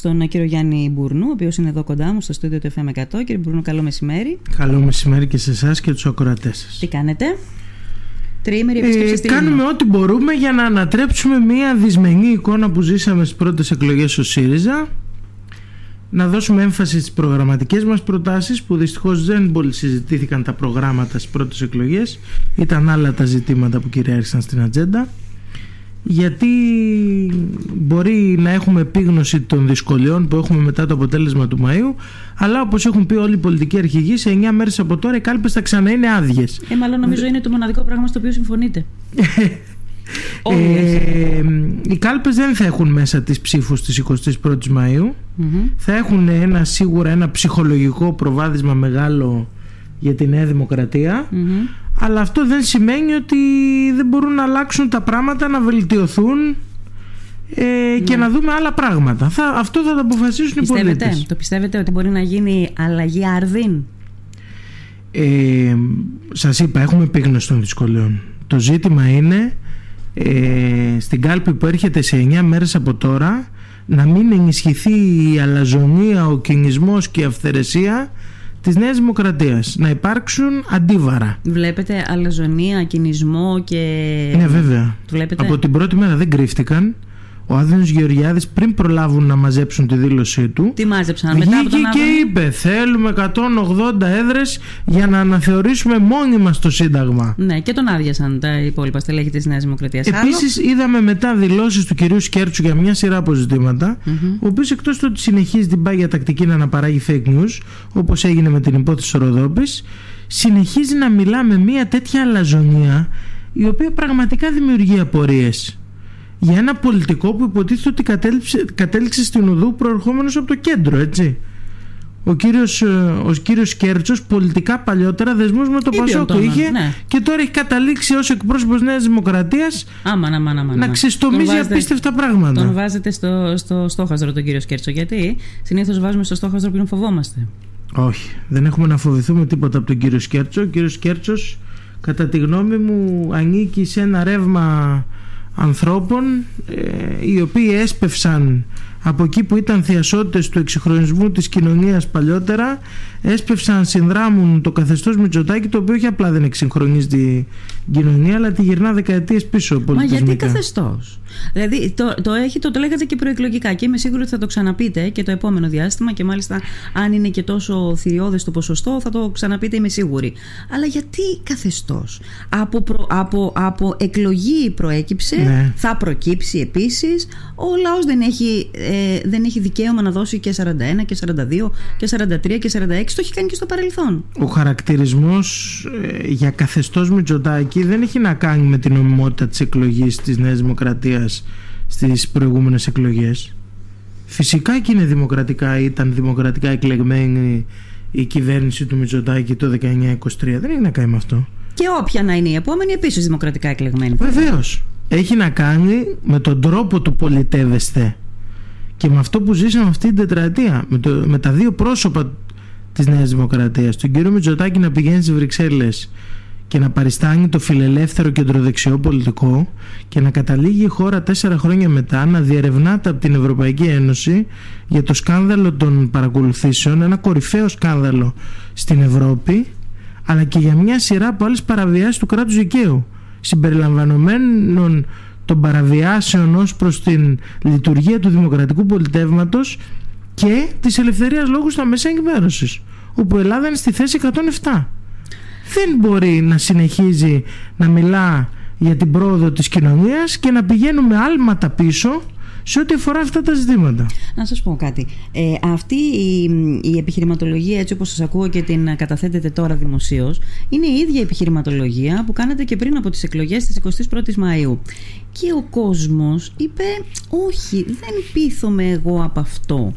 στον κύριο Γιάννη Μπουρνού, ο οποίος είναι εδώ κοντά μου στο στούντιο του FM100. Κύριε Μπουρνού, καλό μεσημέρι. Καλό μεσημέρι και σε εσάς και τους ακροατές σας. Τι κάνετε, Τριήμερη επίσκεψη ε, στη Κάνουμε ό,τι μπορούμε για να ανατρέψουμε μια δυσμενή εικόνα που ζήσαμε στις πρώτες εκλογές στο ΣΥΡΙΖΑ. Να δώσουμε έμφαση στις προγραμματικές μας προτάσεις που δυστυχώς δεν πολύ συζητήθηκαν τα προγράμματα στις πρώτες εκλογές. Ήταν άλλα τα ζητήματα που κυριάρχησαν στην ατζέντα γιατί μπορεί να έχουμε επίγνωση των δυσκολιών που έχουμε μετά το αποτέλεσμα του Μαΐου αλλά όπως έχουν πει όλοι οι πολιτικοί αρχηγοί σε 9 μέρες από τώρα οι κάλπες θα ξανά είναι άδειες. Ε, μάλλον νομίζω είναι το μοναδικό πράγμα στο οποίο συμφωνείτε. ε, οι κάλπες δεν θα έχουν μέσα τις ψήφους της 21ης Μαΐου. Θα έχουν ένα, σίγουρα ένα ψυχολογικό προβάδισμα μεγάλο για τη Νέα αλλά αυτό δεν σημαίνει ότι δεν μπορούν να αλλάξουν τα πράγματα, να βελτιωθούν ε, και ναι. να δούμε άλλα πράγματα. Θα, αυτό θα το αποφασίσουν πιστεύετε, οι πολίτες. Το πιστεύετε ότι μπορεί να γίνει αλλαγή αρδίν. Ε, σας είπα, έχουμε επίγνωση των δυσκολιών. Το ζήτημα είναι ε, στην κάλπη που έρχεται σε 9 μέρες από τώρα να μην ενισχυθεί η αλαζονία, ο κινησμός και η αυθαιρεσία της Νέας Δημοκρατίας να υπάρξουν αντίβαρα. Βλέπετε αλαζονία, κινησμό και... Ναι βέβαια. Από την πρώτη μέρα δεν κρύφτηκαν ο Άδενο Γεωργιάδης πριν προλάβουν να μαζέψουν τη δήλωσή του Τι μάζεψαν μετά από τον και είπε θέλουμε 180 έδρες για να αναθεωρήσουμε μόνοι μας το Σύνταγμα Ναι και τον άδειασαν τα υπόλοιπα στελέχη της Νέας Δημοκρατίας. Επίσης είδαμε μετά δηλώσεις του κυρίου Σκέρτσου για μια σειρά αποζητήματα mm-hmm. ο οποίος εκτός του ότι συνεχίζει την πάγια τακτική να αναπαράγει fake news όπως έγινε με την υπόθεση Ροδόπης συνεχίζει να μιλά με μια τέτοια αλαζονία η οποία πραγματικά δημιουργεί απορίες για ένα πολιτικό που υποτίθεται ότι κατέληξε, κατέληξε στην οδού προερχόμενος από το κέντρο, έτσι. Ο κύριος, ε, ο κύριος Κέρτσος πολιτικά παλιότερα δεσμούς με το Πασόκο είχε ναι. και τώρα έχει καταλήξει ως εκπρόσωπος Νέας Δημοκρατίας να ξεστομίζει απίστευτα πράγματα. Τον βάζετε στο, στο στόχαστρο τον κύριο Σκέρτσο γιατί συνήθως βάζουμε στο στόχαστρο που φοβόμαστε. Όχι, δεν έχουμε να φοβηθούμε τίποτα από τον κύριο Σκέρτσο. Ο κύριος Σκέρτσος κατά τη γνώμη μου ανήκει σε ένα ρεύμα ανθρώπων ε, οι οποίοι έσπευσαν από εκεί που ήταν θειασότητες του εξυγχρονισμού της κοινωνίας παλιότερα έσπευσαν, συνδράμουν το καθεστώς Μητσοτάκη το οποίο όχι απλά δεν εξυγχρονίζει την κοινωνία αλλά τη γυρνά δεκαετίες πίσω πολιτισμικά. Μα γιατί καθεστώς; Δηλαδή το, το, έχει, το, το λέγατε και προεκλογικά και είμαι σίγουρη ότι θα το ξαναπείτε και το επόμενο διάστημα και μάλιστα αν είναι και τόσο θηριώδες το ποσοστό θα το ξαναπείτε είμαι σίγουρη. Αλλά γιατί καθεστώς; Από, από, από εκλογή προέκυψε, ναι. θα προκύψει επίσης. Ο λαός δεν έχει, ε, δεν έχει δικαίωμα να δώσει και 41 και 42 και 43 και 46 το έχει κάνει και στο παρελθόν. Ο χαρακτηρισμός ε, για καθεστώς Μητσοτάκη δεν έχει να κάνει με την νομιμότητα της εκλογής της Νέας Δημοκρατίας στις προηγούμενες εκλογές. Φυσικά και είναι δημοκρατικά, ήταν δημοκρατικά εκλεγμένη η κυβέρνηση του Μητσοτάκη το 1923. Δεν έχει να κάνει με αυτό. Και όποια να είναι η επόμενη, επίσης δημοκρατικά εκλεγμένη. Βεβαίως. Έχει να κάνει με τον τρόπο του πολιτεύεστε και με αυτό που ζήσαμε αυτή την τετραετία. Με, το, με τα δύο πρόσωπα της Νέας Δημοκρατίας τον κύριο Μητσοτάκη να πηγαίνει στις Βρυξέλλες και να παριστάνει το φιλελεύθερο κεντροδεξιό πολιτικό και να καταλήγει η χώρα τέσσερα χρόνια μετά να διερευνάται από την Ευρωπαϊκή Ένωση για το σκάνδαλο των παρακολουθήσεων, ένα κορυφαίο σκάνδαλο στην Ευρώπη, αλλά και για μια σειρά από άλλες παραβιάσεις του κράτους δικαίου, συμπεριλαμβανομένων των παραβιάσεων ως προς την λειτουργία του δημοκρατικού πολιτεύματος και της ελευθερίας λόγου στα μέσα ενημέρωσης, όπου η Ελλάδα είναι στη θέση 107. Δεν μπορεί να συνεχίζει να μιλά για την πρόοδο της κοινωνίας και να πηγαίνουμε άλματα πίσω σε ό,τι αφορά αυτά τα ζητήματα. Να σας πω κάτι. Ε, αυτή η, η επιχειρηματολογία έτσι όπως σας ακούω και την καταθέτετε τώρα δημοσίως είναι η ίδια επιχειρηματολογία που κάνετε και πριν από τις εκλογές της 21ης Μαΐου. Και ο κόσμος είπε όχι δεν πείθομαι εγώ από αυτό.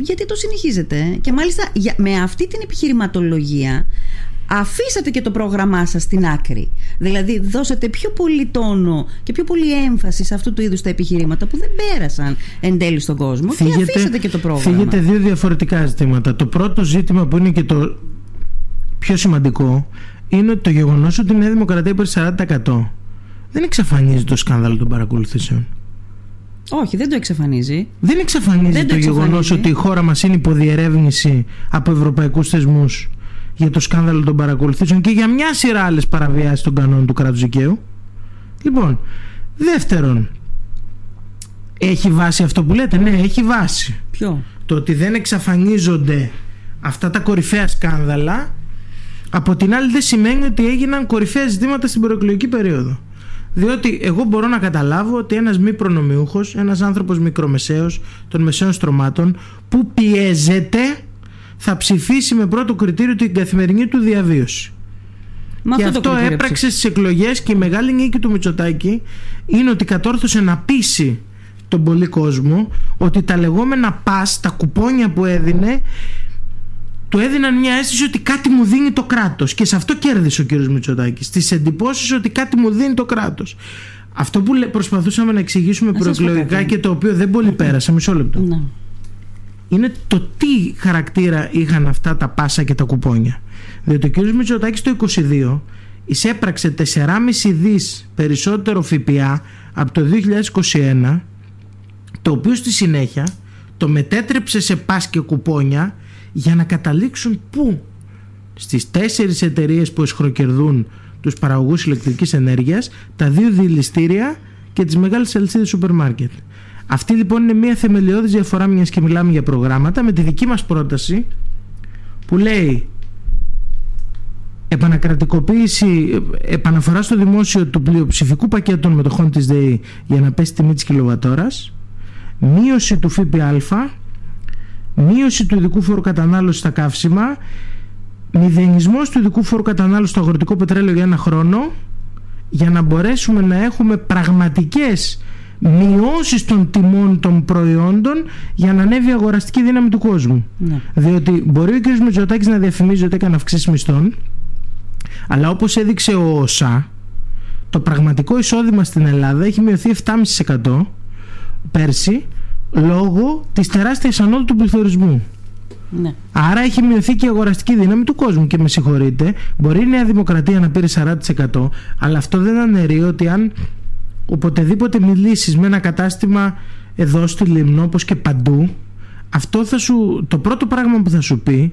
Γιατί το συνεχίζετε και μάλιστα με αυτή την επιχειρηματολογία αφήσατε και το πρόγραμμά σας στην άκρη. Δηλαδή δώσατε πιο πολύ τόνο και πιο πολύ έμφαση σε αυτού του είδους τα επιχειρήματα που δεν πέρασαν εν τέλει στον κόσμο φύγετε, και αφήσατε και το πρόγραμμα. Φύγετε δύο διαφορετικά ζητήματα. Το πρώτο ζήτημα που είναι και το πιο σημαντικό είναι ότι το γεγονός ότι η Νέα Δημοκρατία υπέρ 40% δεν εξαφανίζει το σκάνδαλο των παρακολουθήσεων Όχι, δεν το εξαφανίζει. Δεν εξαφανίζει Δεν το το γεγονός εξαφανίζει. ότι η χώρα μας είναι υποδιερεύνηση από ευρωπαϊκούς θεσμούς για το σκάνδαλο των παρακολουθήσεων και για μια σειρά άλλες παραβιάσεις των κανόνων του κράτους δικαίου. Λοιπόν, δεύτερον, έχει βάση αυτό που λέτε. Ναι, έχει βάση. Ποιο; Το ότι δεν εξαφανίζονται αυτά τα κορυφαία σκάνδαλα από την άλλη δεν σημαίνει ότι έγιναν κορυφαία ζητήματα στην προεκλογική περίοδο. Διότι εγώ μπορώ να καταλάβω ότι ένας μη προνομιούχος, ένας άνθρωπος μικρομεσαίος των μεσαίων στρωμάτων που πιέζεται θα ψηφίσει με πρώτο κριτήριο την καθημερινή του διαβίωση. Μα και αυτό, αυτό το κριτήριο έπραξε στις εκλογές και η μεγάλη νίκη του Μητσοτάκη είναι ότι κατόρθωσε να πείσει τον πολύ κόσμο ότι τα λεγόμενα πας, τα κουπόνια που έδινε του έδιναν μια αίσθηση ότι κάτι μου δίνει το κράτος και σε αυτό κέρδισε ο κύριος Μητσοτάκης στις εντυπώσεις ότι κάτι μου δίνει το κράτος αυτό που λέ- προσπαθούσαμε να εξηγήσουμε Να σας πω προεκλογικά κάτι. και το οποίο δεν πολύ πέρασε μισό λεπτό Ναι. είναι το τι χαρακτήρα είχαν αυτά τα πάσα και τα κουπόνια. Διότι ο κ. Μητσοτάκης το 22 εισέπραξε 4,5 δις περισσότερο ΦΠΑ από το 2021 το οποίο στη συνέχεια το μετέτρεψε σε πας και κουπόνια για να καταλήξουν πού; Στις τέσσερις εταιρείες που εσχροκερδούν τους παραγωγούς ηλεκτρικής ενέργειας τα δύο δηληστήρια και τις μεγάλες αλυσίδες σούπερ μάρκετ. Αυτή λοιπόν είναι μια θεμελιώδης διαφορά μιας και μιλάμε για προγράμματα με τη δική μας πρόταση που λέει επανακρατικοποίηση, επαναφορά στο δημόσιο του πλειοψηφικού πακέτου των μετοχών της ΔΕΗ για να πέσει η τιμή της κιλοβατόρας, μείωση του ΦΠΑ, μείωση του ειδικού φόρου κατανάλωσης στα καύσιμα, μηδενισμός του ειδικού φόρου κατανάλωσης στο αγροτικό πετρέλαιο για ένα χρόνο, για να μπορέσουμε να έχουμε πραγματικές μειώσεις των τιμών των προϊόντων για να ανέβει η αγοραστική δύναμη του κόσμου. Ναι. Διότι μπορεί ο κ. Μητσοτάκης να διαφημίζει ότι έκανε αυξήσεις μισθών, αλλά όπως έδειξε ο ΩΣΑ, το πραγματικό εισόδημα στην Ελλάδα έχει μειωθεί 7,5% πέρσι λόγω της τεράστιας ανόδου του πληθωρισμού. Ναι. Άρα έχει μειωθεί και η αγοραστική δύναμη του κόσμου και με συγχωρείτε, μπορεί η Νέα Δημοκρατία να πήρε 40%, αλλά αυτό δεν αναιρεί ότι αν οποτεδήποτε μιλήσεις με ένα κατάστημα εδώ στη Λίμνο όπως και παντού, αυτό θα σου, το πρώτο πράγμα που θα σου πει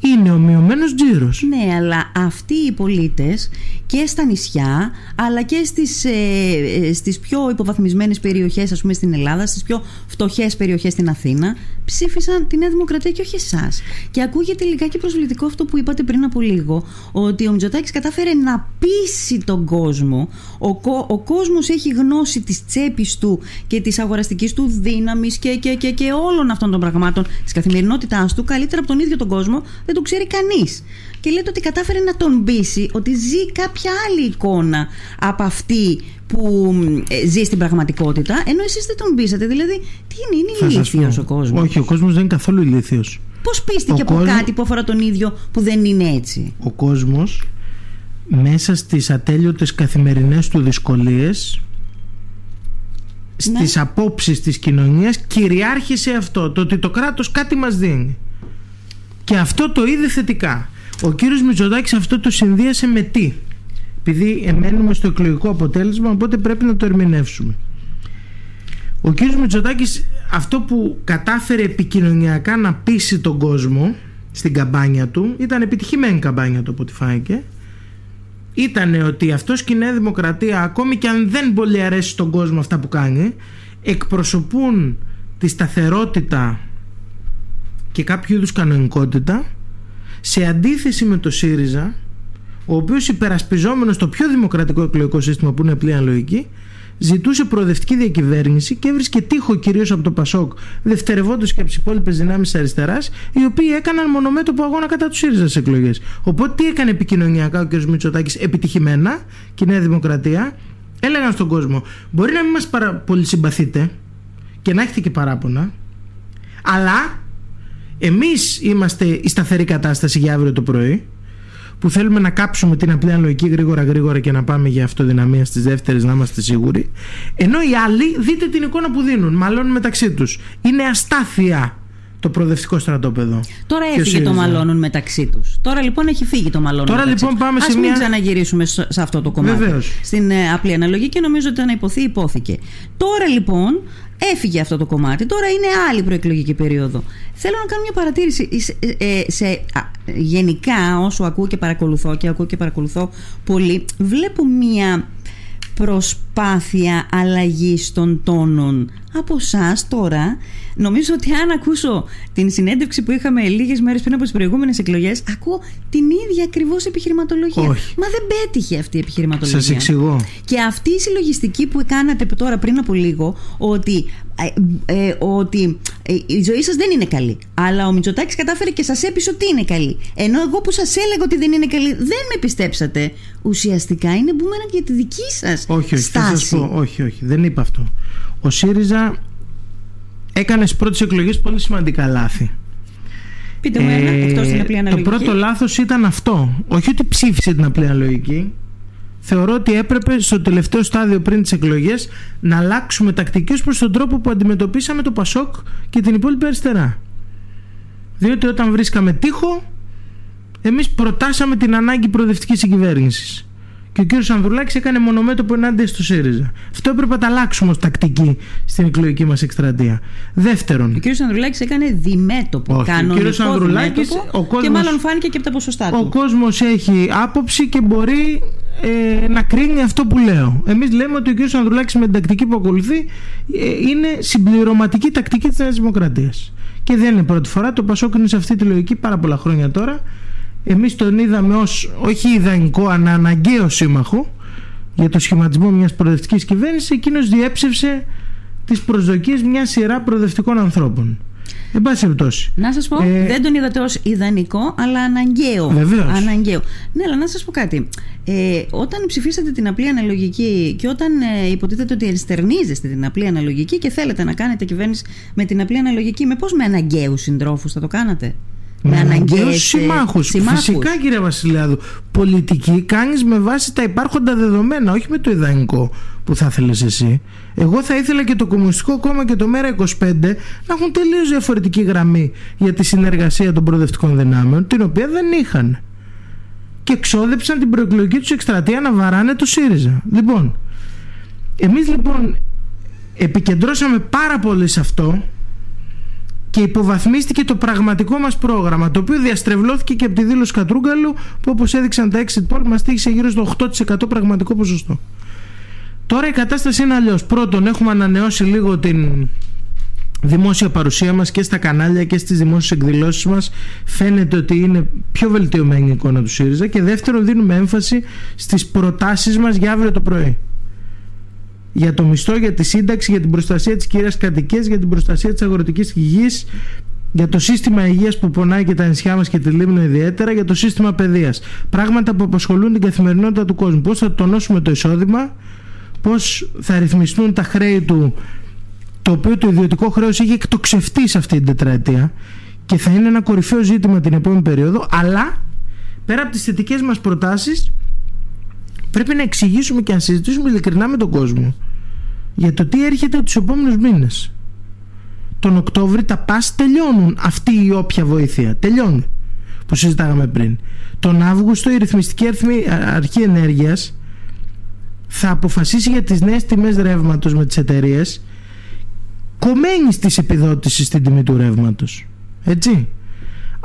είναι ο μειωμένος τζίρος. Ναι, αλλά αυτοί οι πολίτες και στα νησιά, αλλά και στις, ε, ε, στις πιο υποβαθμισμένες περιοχές, ας πούμε στην Ελλάδα, στις πιο φτωχές περιοχές στην Αθήνα, ψήφισαν τη Νέα Δημοκρατία και όχι εσάς. Και ακούγεται λιγάκι προσβλητικό αυτό που είπατε πριν από λίγο, ότι ο Μητσοτάκης κατάφερε να πείσει τον κόσμο. Ο, κο- ο κόσμος έχει γνώση της τσέπης του και της αγοραστικής του δύναμης και, και, και, και όλων αυτών των πραγμάτων της καθημερινότητάς του, καλύτερα από τον ίδιο τον κόσμο, δεν το ξέρει κανείς. Και λέτε ότι κατάφερε να τον πείσει ότι ζει κάποια άλλη εικόνα από αυτή που μ, ε, ζει στην πραγματικότητα, ενώ εσείς δεν τον πείσατε. Δηλαδή, τι είναι, είναι Θα σας ηλίθιος πω. ο κόσμος; Όχι, ο κόσμος δεν είναι καθόλου ηλίθιος. Πώς πίστηκε Ο από κόσμος- κάτι που αφορά τον ίδιο που δεν είναι έτσι; ο κόσμος μέσα στις ατέλειωτες καθημερινές του δυσκολίες στις απόψεις της κοινωνίας κυριάρχησε αυτό το ότι το κράτος κάτι μας δίνει και αυτό το είδε θετικά ο κύριος Μητσοτάκης αυτό το συνδύασε με τι; Επειδή εμένουμε στο εκλογικό αποτέλεσμα οπότε πρέπει να το ερμηνεύσουμε. Ο κύριος Μητσοτάκης αυτό που κατάφερε επικοινωνιακά να πείσει τον κόσμο στην καμπάνια του ήταν επιτυχημένη καμπάνια του από ό,τι φάνηκε. Ήταν ότι αυτός και η Νέα Δημοκρατία ακόμη και αν δεν πολύ αρέσει στον κόσμο αυτά που κάνει εκπροσωπούν τη σταθερότητα και κάποιο είδους κανονικότητα σε αντίθεση με το ΣΥΡΙΖΑ ο οποίος υπερασπιζόμενος το πιο δημοκρατικό εκλογικό σύστημα που είναι πλέον λογική ζητούσε προοδευτική διακυβέρνηση και έβρισκε τείχο κυρίως από το ΠΑΣΟΚ δευτερευόντως και από τις υπόλοιπες δυνάμεις της αριστεράς οι οποίοι έκαναν μονομέτωπο αγώνα κατά του ΣΥΡΙΖΑ στις εκλογές. Οπότε τι έκανε επικοινωνιακά ο κ. Μητσοτάκης επιτυχημένα και η Νέα Δημοκρατία; Έλεγαν στον κόσμο μπορεί να μην μας παρα... πολύ συμπαθείτε και να έχετε και παράπονα αλλά εμείς είμαστε η σταθερή κατάσταση για αύριο το πρωί που θέλουμε να κάψουμε την απλή αναλογική γρήγορα γρήγορα και να πάμε για αυτοδυναμία στις δεύτερες να είμαστε σίγουροι. Ενώ οι άλλοι δείτε την εικόνα που δίνουν μάλλον μεταξύ τους. Είναι αστάθεια το προοδευτικό στρατόπεδο. Τώρα Και ο έφυγε το ΣΥΡΙΖΑ. μαλώνουν μεταξύ τους. Τώρα λοιπόν έχει φύγει το μαλώνουν Τώρα, μεταξύ λοιπόν, τους. πάμε Ας σε μην μια- ξαναγυρίσουμε σε σε αυτό το κομμάτι. Βεβαίως. Στην ε, απλή αναλογική νομίζω ότι να υποθεί, υπόθηκε. Τώρα λοιπόν έφυγε αυτό το κομμάτι. Τώρα είναι άλλη προεκλογική περίοδο. Θέλω να κάνω μια παρατήρηση. Σε, ε, σε, α, γενικά, όσο ακούω και παρακολουθώ και ακούω και παρακολουθώ πολύ, βλέπω μια προσπάθεια αλλαγής των τόνων από εσάς τώρα. Νομίζω ότι αν ακούσω την συνέντευξη που είχαμε λίγες μέρες πριν από τις προηγούμενες εκλογές, ακούω την ίδια ακριβώς επιχειρηματολογία. Όχι. Μα δεν πέτυχε αυτή η επιχειρηματολογία. Σας εξηγώ. Και αυτή η συλλογιστική που κάνατε τώρα πριν από λίγο, ότι, ε, ε, ότι ε, η ζωή σας δεν είναι καλή. Αλλά ο Μητσοτάκης κατάφερε και σας έπεισε ότι είναι καλή. Ενώ εγώ που σας έλεγα ότι δεν είναι καλή, δεν με πιστέψατε. Ουσιαστικά είναι μπούμενα για τη δική σας Όχι, όχι, θα στάση. σας πω, όχι, όχι, δεν είπα αυτό. Ο ΣΥΡΙΖΑ έκανες στις πρώτες εκλογές πολύ σημαντικά λάθη. Πείτε μου ένα, Ε, εκτός την απλή το αναλογική. πρώτο λάθος ήταν αυτό. Όχι ότι ψήφισε την απλή αναλογική. Θεωρώ ότι έπρεπε στο τελευταίο στάδιο πριν τις εκλογές να αλλάξουμε τακτική ως προς τον τρόπο που αντιμετωπίσαμε το Πασόκ και την υπόλοιπη αριστερά. Διότι όταν βρίσκαμε τείχο, εμείς προτάσαμε την ανάγκη προοδευτικής συγκυβέρνησης. Και ο κύριος Ανδρουλάκης έκανε μονομέτωπο ενάντια στο ΣΥΡΙΖΑ. Αυτό έπρεπε να τα αλλάξουμε ως τακτική στην εκλογική μας εκστρατεία. Δεύτερον, Ο κ. Ανδρουλάκης έκανε διμέτωπο. Όχι, ο κανονικό κύριος Ανδρουλάκης, διμέτωπο ο κόσμος- Και μάλλον φάνηκε και από τα ποσοστά ο του. κόσμος έχει άποψη και μπορεί ε, να κρίνει αυτό που λέω. Εμείς λέμε ότι ο κ. Ανδρουλάκης με την τακτική που ακολουθεί ε, είναι συμπληρωματική τακτική της Νέας Δημοκρατίας. Και δεν είναι πρώτη φορά, το Πασόκ είναι σε αυτή τη λογική πάρα πολλά χρόνια τώρα. Εμείς τον είδαμε ως όχι ιδανικό, αλλά αναγκαίο σύμμαχο για το σχηματισμό μιας προοδευτικής κυβέρνησης. Εκείνος διέψευσε τις προσδοκίες μια σειρά προοδευτικών ανθρώπων. Εν πάση περιπτώσει. Να σας πω, Ε, δεν τον είδατε ως ιδανικό, αλλά αναγκαίο. Βεβαίως. Αναγκαίο. Ναι, αλλά να σας πω κάτι. Ε, όταν ψηφίσατε την απλή αναλογική και όταν ε, υποτίθεται ότι ενστερνίζεστε την απλή αναλογική και θέλετε να κάνετε κυβέρνηση με την απλή αναλογική, με πώς με αναγκαίους συντρόφους θα το κάνατε; Με αναγκαίους αναγκαίες, ε, συμμάχους. συμμάχους. Φυσικά κύριε Βασιλιάδου. Πολιτική κάνεις με βάση τα υπάρχοντα δεδομένα, όχι με το ιδανικό που θα ήθελες εσύ. Εγώ θα ήθελα και το Κομμουνιστικό Κόμμα και το ΜΕΡΑ25 να έχουν τελείως διαφορετική γραμμή για τη συνεργασία των προοδευτικών δυνάμεων, την οποία δεν είχαν. Και εξόδεψαν την προεκλογική τους εκστρατεία να βαράνε το ΣΥΡΙΖΑ. Λοιπόν, εμείς λοιπόν επικεντρώσαμε πάρα πολύ σε αυτό και υποβαθμίστηκε το πραγματικό μας πρόγραμμα το οποίο διαστρεβλώθηκε και από τη δήλωση Κατρούγκαλου που όπως έδειξαν τα exit poll μας τύχησε γύρω στο 8% πραγματικό ποσοστό. Τώρα η κατάσταση είναι αλλιώς. Πρώτον έχουμε ανανεώσει λίγο την δημόσια παρουσία μας και στα κανάλια και στις δημόσιες εκδηλώσεις μας φαίνεται ότι είναι πιο βελτιωμένη η εικόνα του ΣΥΡΙΖΑ και δεύτερον δίνουμε έμφαση στις προτάσεις μας για αύριο το πρωί για το μισθό, για τη σύνταξη, για την προστασία της κυρίας κατοικίας, για την προστασία της αγροτικής υγιής, για το σύστημα υγείας που πονάει και τα νησιά μας και τη Λίμνο ιδιαίτερα, για το σύστημα παιδείας. Πράγματα που απασχολούν την καθημερινότητα του κόσμου. Πώς θα τονώσουμε το εισόδημα, πώς θα ρυθμιστούν τα χρέη του, το οποίο το ιδιωτικό χρέος είχε εκτοξευτεί σε αυτή την τετραετία και θα είναι ένα κορυφαίο ζήτημα την επόμενη περίοδο, αλλά πέρα από τις θετικές μας προτάσεις πρέπει να εξηγήσουμε και να συζητήσουμε ειλικρινά με τον κόσμο για το τι έρχεται τους επόμενους μήνες. Τον Οκτώβρη τα πας τελειώνουν αυτή η όποια βοήθεια. Τελειώνει που συζητάγαμε πριν. Τον Αύγουστο η ρυθμιστική Αριθμή- αρχή ενέργειας θα αποφασίσει για τις νέες τιμές ρεύματος με τις εταιρείες κομμένης στις επιδότησης στην τιμή του ρεύματος. Έτσι.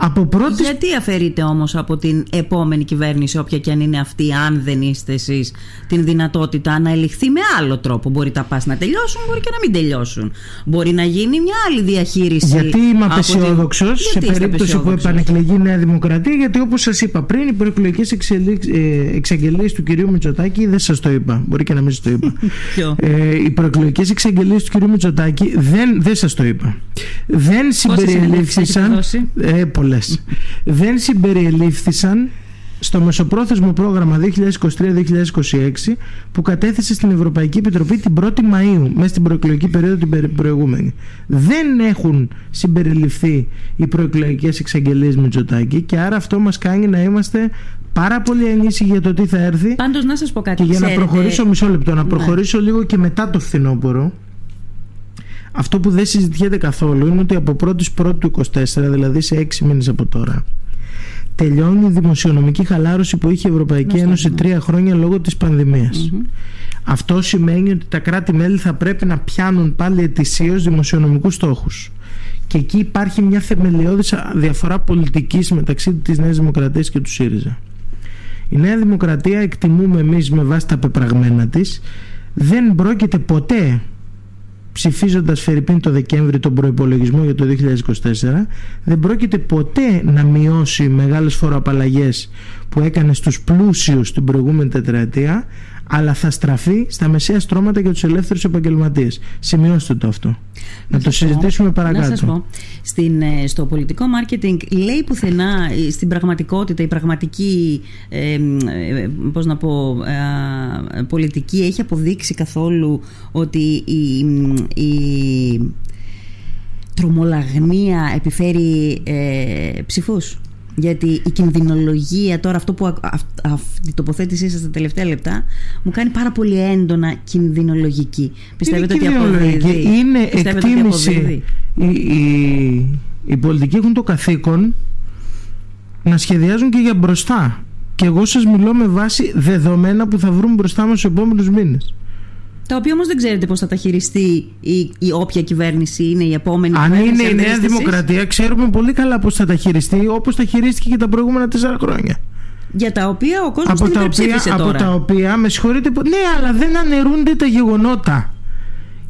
Από πρώτη Γιατί αφαιρείτε όμως από την επόμενη κυβέρνηση, όποια και αν είναι αυτή, αν δεν είστε εσείς, την δυνατότητα να ελιχθεί με άλλο τρόπο; Μπορεί τα πας να τελειώσουν, μπορεί και να μην τελειώσουν. Μπορεί να γίνει μια άλλη διαχείριση. Γιατί είμαι από την- απεσιόδοξος σε Γιατί είστε περίπτωση που απεσιόδοξος; επανεκλεγεί η Νέα Δημοκρατία, γιατί όπως σας είπα πριν, οι προεκλογικές εξαγγελίες του κυρίου Μητσοτάκη δεν σας το είπα. Μπορεί και να μην σας το είπα. Ποιο; ε, οι προεκλογικές εξαγγελίες του κυρίου Μητσοτάκη δεν, δεν σας το είπα. Δεν συνεντεύξεις έχετε συμπεριελήφθησαν. δώσει; Ε, πολλέ. δεν συμπεριελήφθησαν στο μεσοπρόθεσμο πρόγραμμα 2023-2026 που κατέθεσε στην Ευρωπαϊκή Επιτροπή την 1η Μαΐου μέσα στην προεκλογική περίοδο την περι- προηγούμενη. Δεν έχουν συμπεριληφθεί οι προεκλογικές εξαγγελίες Μητσοτάκη και άρα αυτό μας κάνει να είμαστε πάρα πολύ ανήσυχοι για το τι θα έρθει Πάντως να σας πω κάτι. και για να ξέρετε- προχωρήσω μισό λεπτό, να Ναι. προχωρήσω λίγο και μετά το φθινόπωρο Αυτό που δεν συζητιέται καθόλου είναι ότι από 1η Πρώτου 24, δηλαδή σε 6 μήνες από τώρα, τελειώνει η δημοσιονομική χαλάρωση που είχε η Ευρωπαϊκή Ένωση τρία χρόνια λόγω της πανδημιας Αυτό σημαίνει ότι τα κράτη-μέλη θα πρέπει να πιάνουν πάλι ετησίως δημοσιονομικούς στόχους. Και εκεί υπάρχει μια θεμελιώδης διαφορά πολιτικής μεταξύ της Νέας Δημοκρατίας και του ΣΥΡΙΖΑ. Η Νέα Δημοκρατία εκτιμούμε εμείς με βάση τα πεπραγμένα της δεν πρόκειται ποτέ ψηφίζοντας Φερρυπίν το Δεκέμβρη τον προπολογισμό για το 2024, δεν πρόκειται ποτέ να μειώσει μεγάλες φοροαπαλλαγές που έκανε στους πλούσιους την προηγούμενη τετραετία, αλλά θα στραφεί στα μεσαία στρώματα για τους ελεύθερους επαγγελματίες. Σημειώστε το αυτό. Να, το συζητήσουμε παρακάτω. Να σας πω. Στην, ε, στο πολιτικό μάρκετινγκ λέει πουθενά ε, στην πραγματικότητα η πραγματική ε, ε, πώς να πω, πολιτική έχει αποδείξει καθόλου ότι η, η τρομολαγνία επιφέρει ε, ψηφούς. Γιατί η κινδυνολογία τώρα, αυτό που αυτή η τοποθέτησή σας τα τελευταία λεπτά, μου κάνει πάρα πολύ έντονα κινδυνολογική. Πιστεύετε ότι αποδίδει; Είναι εκτίμηση. Οι, οι, οι πολιτικοί έχουν το καθήκον να σχεδιάζουν και για μπροστά. Και εγώ σας μιλώ με βάση δεδομένα που θα βρουν μπροστά μας στους επόμενους μήνες. Τα οποία όμως δεν ξέρετε πώς θα τα χειριστεί η, η όποια κυβέρνηση είναι η επόμενη. Αν είναι η Νέα Δημοκρατία, ξέρουμε πολύ καλά πώς θα τα χειριστεί, όπως τα χειρίστηκε και τα προηγούμενα τέσσερα χρόνια. Για τα οποία ο κόσμος δεν οποία, τώρα. Από τα οποία, με συγχωρείτε, ναι, αλλά δεν αναιρούνται τα γεγονότα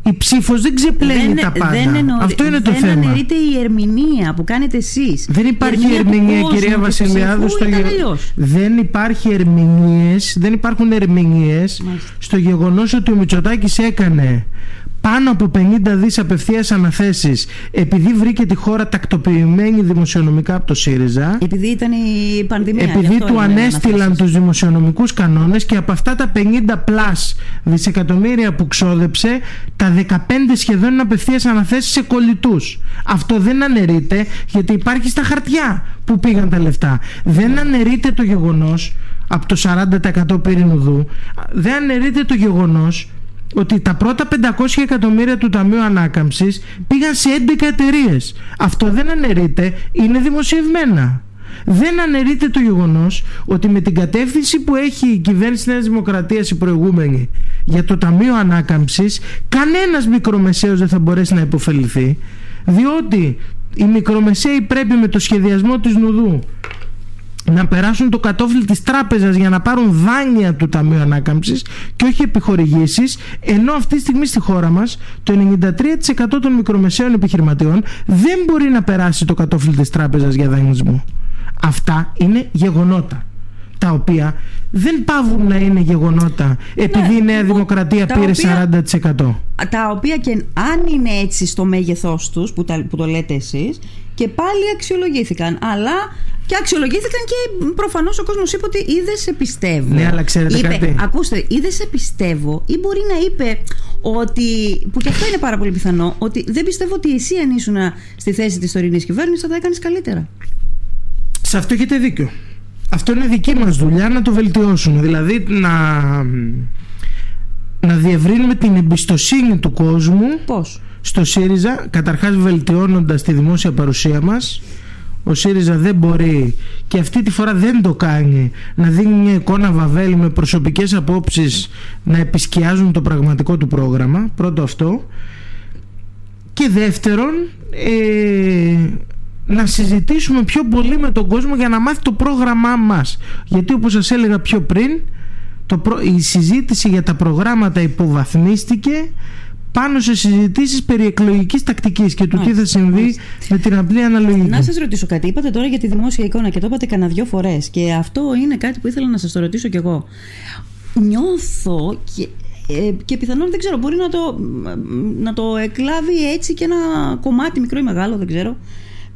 η ψήφος δεν ξεπλένει τα πάντα. Δεν Αυτό είναι το δεν θέμα. Δεν αναιρείται η ερμηνεία που κάνετε εσείς. Δεν υπάρχει ερμηνεία, κυρία Βασιλιάδου. Στο γε... Δεν υπάρχει ερμηνείες, δεν υπάρχουν ερμηνείες στο γεγονός ότι ο Μητσοτάκης έκανε πάνω από 50 δις απευθείας αναθέσεις επειδή βρήκε τη χώρα τακτοποιημένη δημοσιονομικά από το ΣΥΡΙΖΑ επειδή ήταν η πανδημία επειδή του ανέστηλαν τους δημοσιονομικούς κανόνες και από αυτά τα 50 πλάς δισεκατομμύρια που ξόδεψε τα 15 σχεδόν είναι απευθείας αναθέσεις σε κολλητούς. Αυτό δεν αναιρείται γιατί υπάρχει στα χαρτιά που πήγαν τα λεφτά. Δεν αναιρείται το γεγονός από το 40% πυρηνουδού δεν αναιρείται το γεγονός ότι τα πρώτα 500 εκατομμύρια του Ταμείου Ανάκαμψης πήγαν σε 11 εταιρείες. Αυτό δεν αναιρείται, είναι δημοσιευμένα. Δεν αναιρείται το γεγονός ότι με την κατεύθυνση που έχει η κυβέρνηση Νέας Δημοκρατίας η προηγούμενη για το Ταμείο Ανάκαμψης κανένας μικρομεσαίος δεν θα μπορέσει να υποφεληθεί διότι οι μικρομεσαίοι πρέπει με το σχεδιασμό της Νουδού να περάσουν το κατόφλι της τράπεζας για να πάρουν δάνεια του Ταμείου Ανάκαμψης και όχι επιχορηγήσεις ενώ αυτή τη στιγμή στη χώρα μας το 93% των μικρομεσαίων επιχειρηματιών δεν μπορεί να περάσει το κατόφλι της τράπεζας για δανεισμό. Αυτά είναι γεγονότα τα οποία δεν πάβουν να είναι γεγονότα επειδή η Νέα Δημοκρατία πήρε 40%. Τα οποία και αν είναι έτσι στο μέγεθός τους που, που το λέτε εσείς και πάλι αξιολογήθηκαν. Αλλά και αξιολογήθηκαν και προφανώς ο κόσμος είπε ότι είδε σε πιστεύω. Ναι, αλλά ξέρετε είπε, κάτι. Ακούστε, είδε σε πιστεύω, ή μπορεί να είπε ότι. που και αυτό είναι πάρα πολύ πιθανό, ότι δεν πιστεύω ότι εσύ αν ήσουν στη θέση της τωρινής κυβέρνησης θα τα έκανες καλύτερα. Σε αυτό έχετε δίκιο. Αυτό είναι δική μας δουλειά να το βελτιώσουμε. Δηλαδή να, να διευρύνουμε την εμπιστοσύνη του κόσμου. Πώς; Στο ΣΥΡΙΖΑ καταρχάς βελτιώνοντας τη δημόσια παρουσία μας ο ΣΥΡΙΖΑ δεν μπορεί και αυτή τη φορά δεν το κάνει να δίνει μια εικόνα βαβέλη με προσωπικές απόψεις να επισκιάζουν το πραγματικό του πρόγραμμα πρώτο αυτό. Και δεύτερον ε, να συζητήσουμε πιο πολύ με τον κόσμο για να μάθει το πρόγραμμά μας. Γιατί όπως σας έλεγα πιο πριν το η συζήτηση για τα προγράμματα υποβαθμίστηκε πάνω σε συζητήσεις περί εκλογικής τακτικής και του τι θα συμβεί με την απλή αναλογική. Να σας ρωτήσω κάτι. Είπατε τώρα για τη δημόσια εικόνα και το είπατε κανένα δυο φορές. Και αυτό είναι κάτι που ήθελα να σας το ρωτήσω κι εγώ. Νιώθω και, ε, και πιθανόν δεν ξέρω, μπορεί να το, να το εκλάβει έτσι και ένα κομμάτι μικρό ή μεγάλο, δεν ξέρω,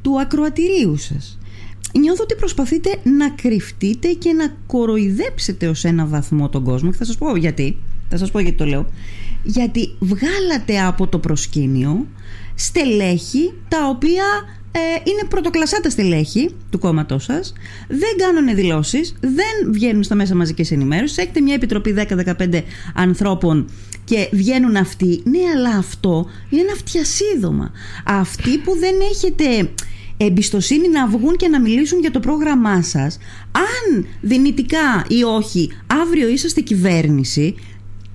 του ακροατηρίου σας. Νιώθω ότι προσπαθείτε να κρυφτείτε και να κοροϊδέψετε ως ένα βαθμό τον κόσμο και θα σας πω γιατί. Θα σας πω γιατί το λέω γιατί βγάλατε από το προσκήνιο στελέχη τα οποία ε, είναι πρωτοκλασσάτα στελέχη του κόμματός σας, δεν κάνουν δηλώσεις, δεν βγαίνουν στα μέσα μαζικής ενημέρωσης. Έχετε μια επιτροπή 10-15 ανθρώπων και βγαίνουν αυτοί. Ναι, αλλά αυτό είναι ένα φτιασίδωμα. Αυτοί που δεν έχετε εμπιστοσύνη να βγουν και να μιλήσουν για το πρόγραμμά σας αν δυνητικά ή όχι αύριο είσαστε κυβέρνηση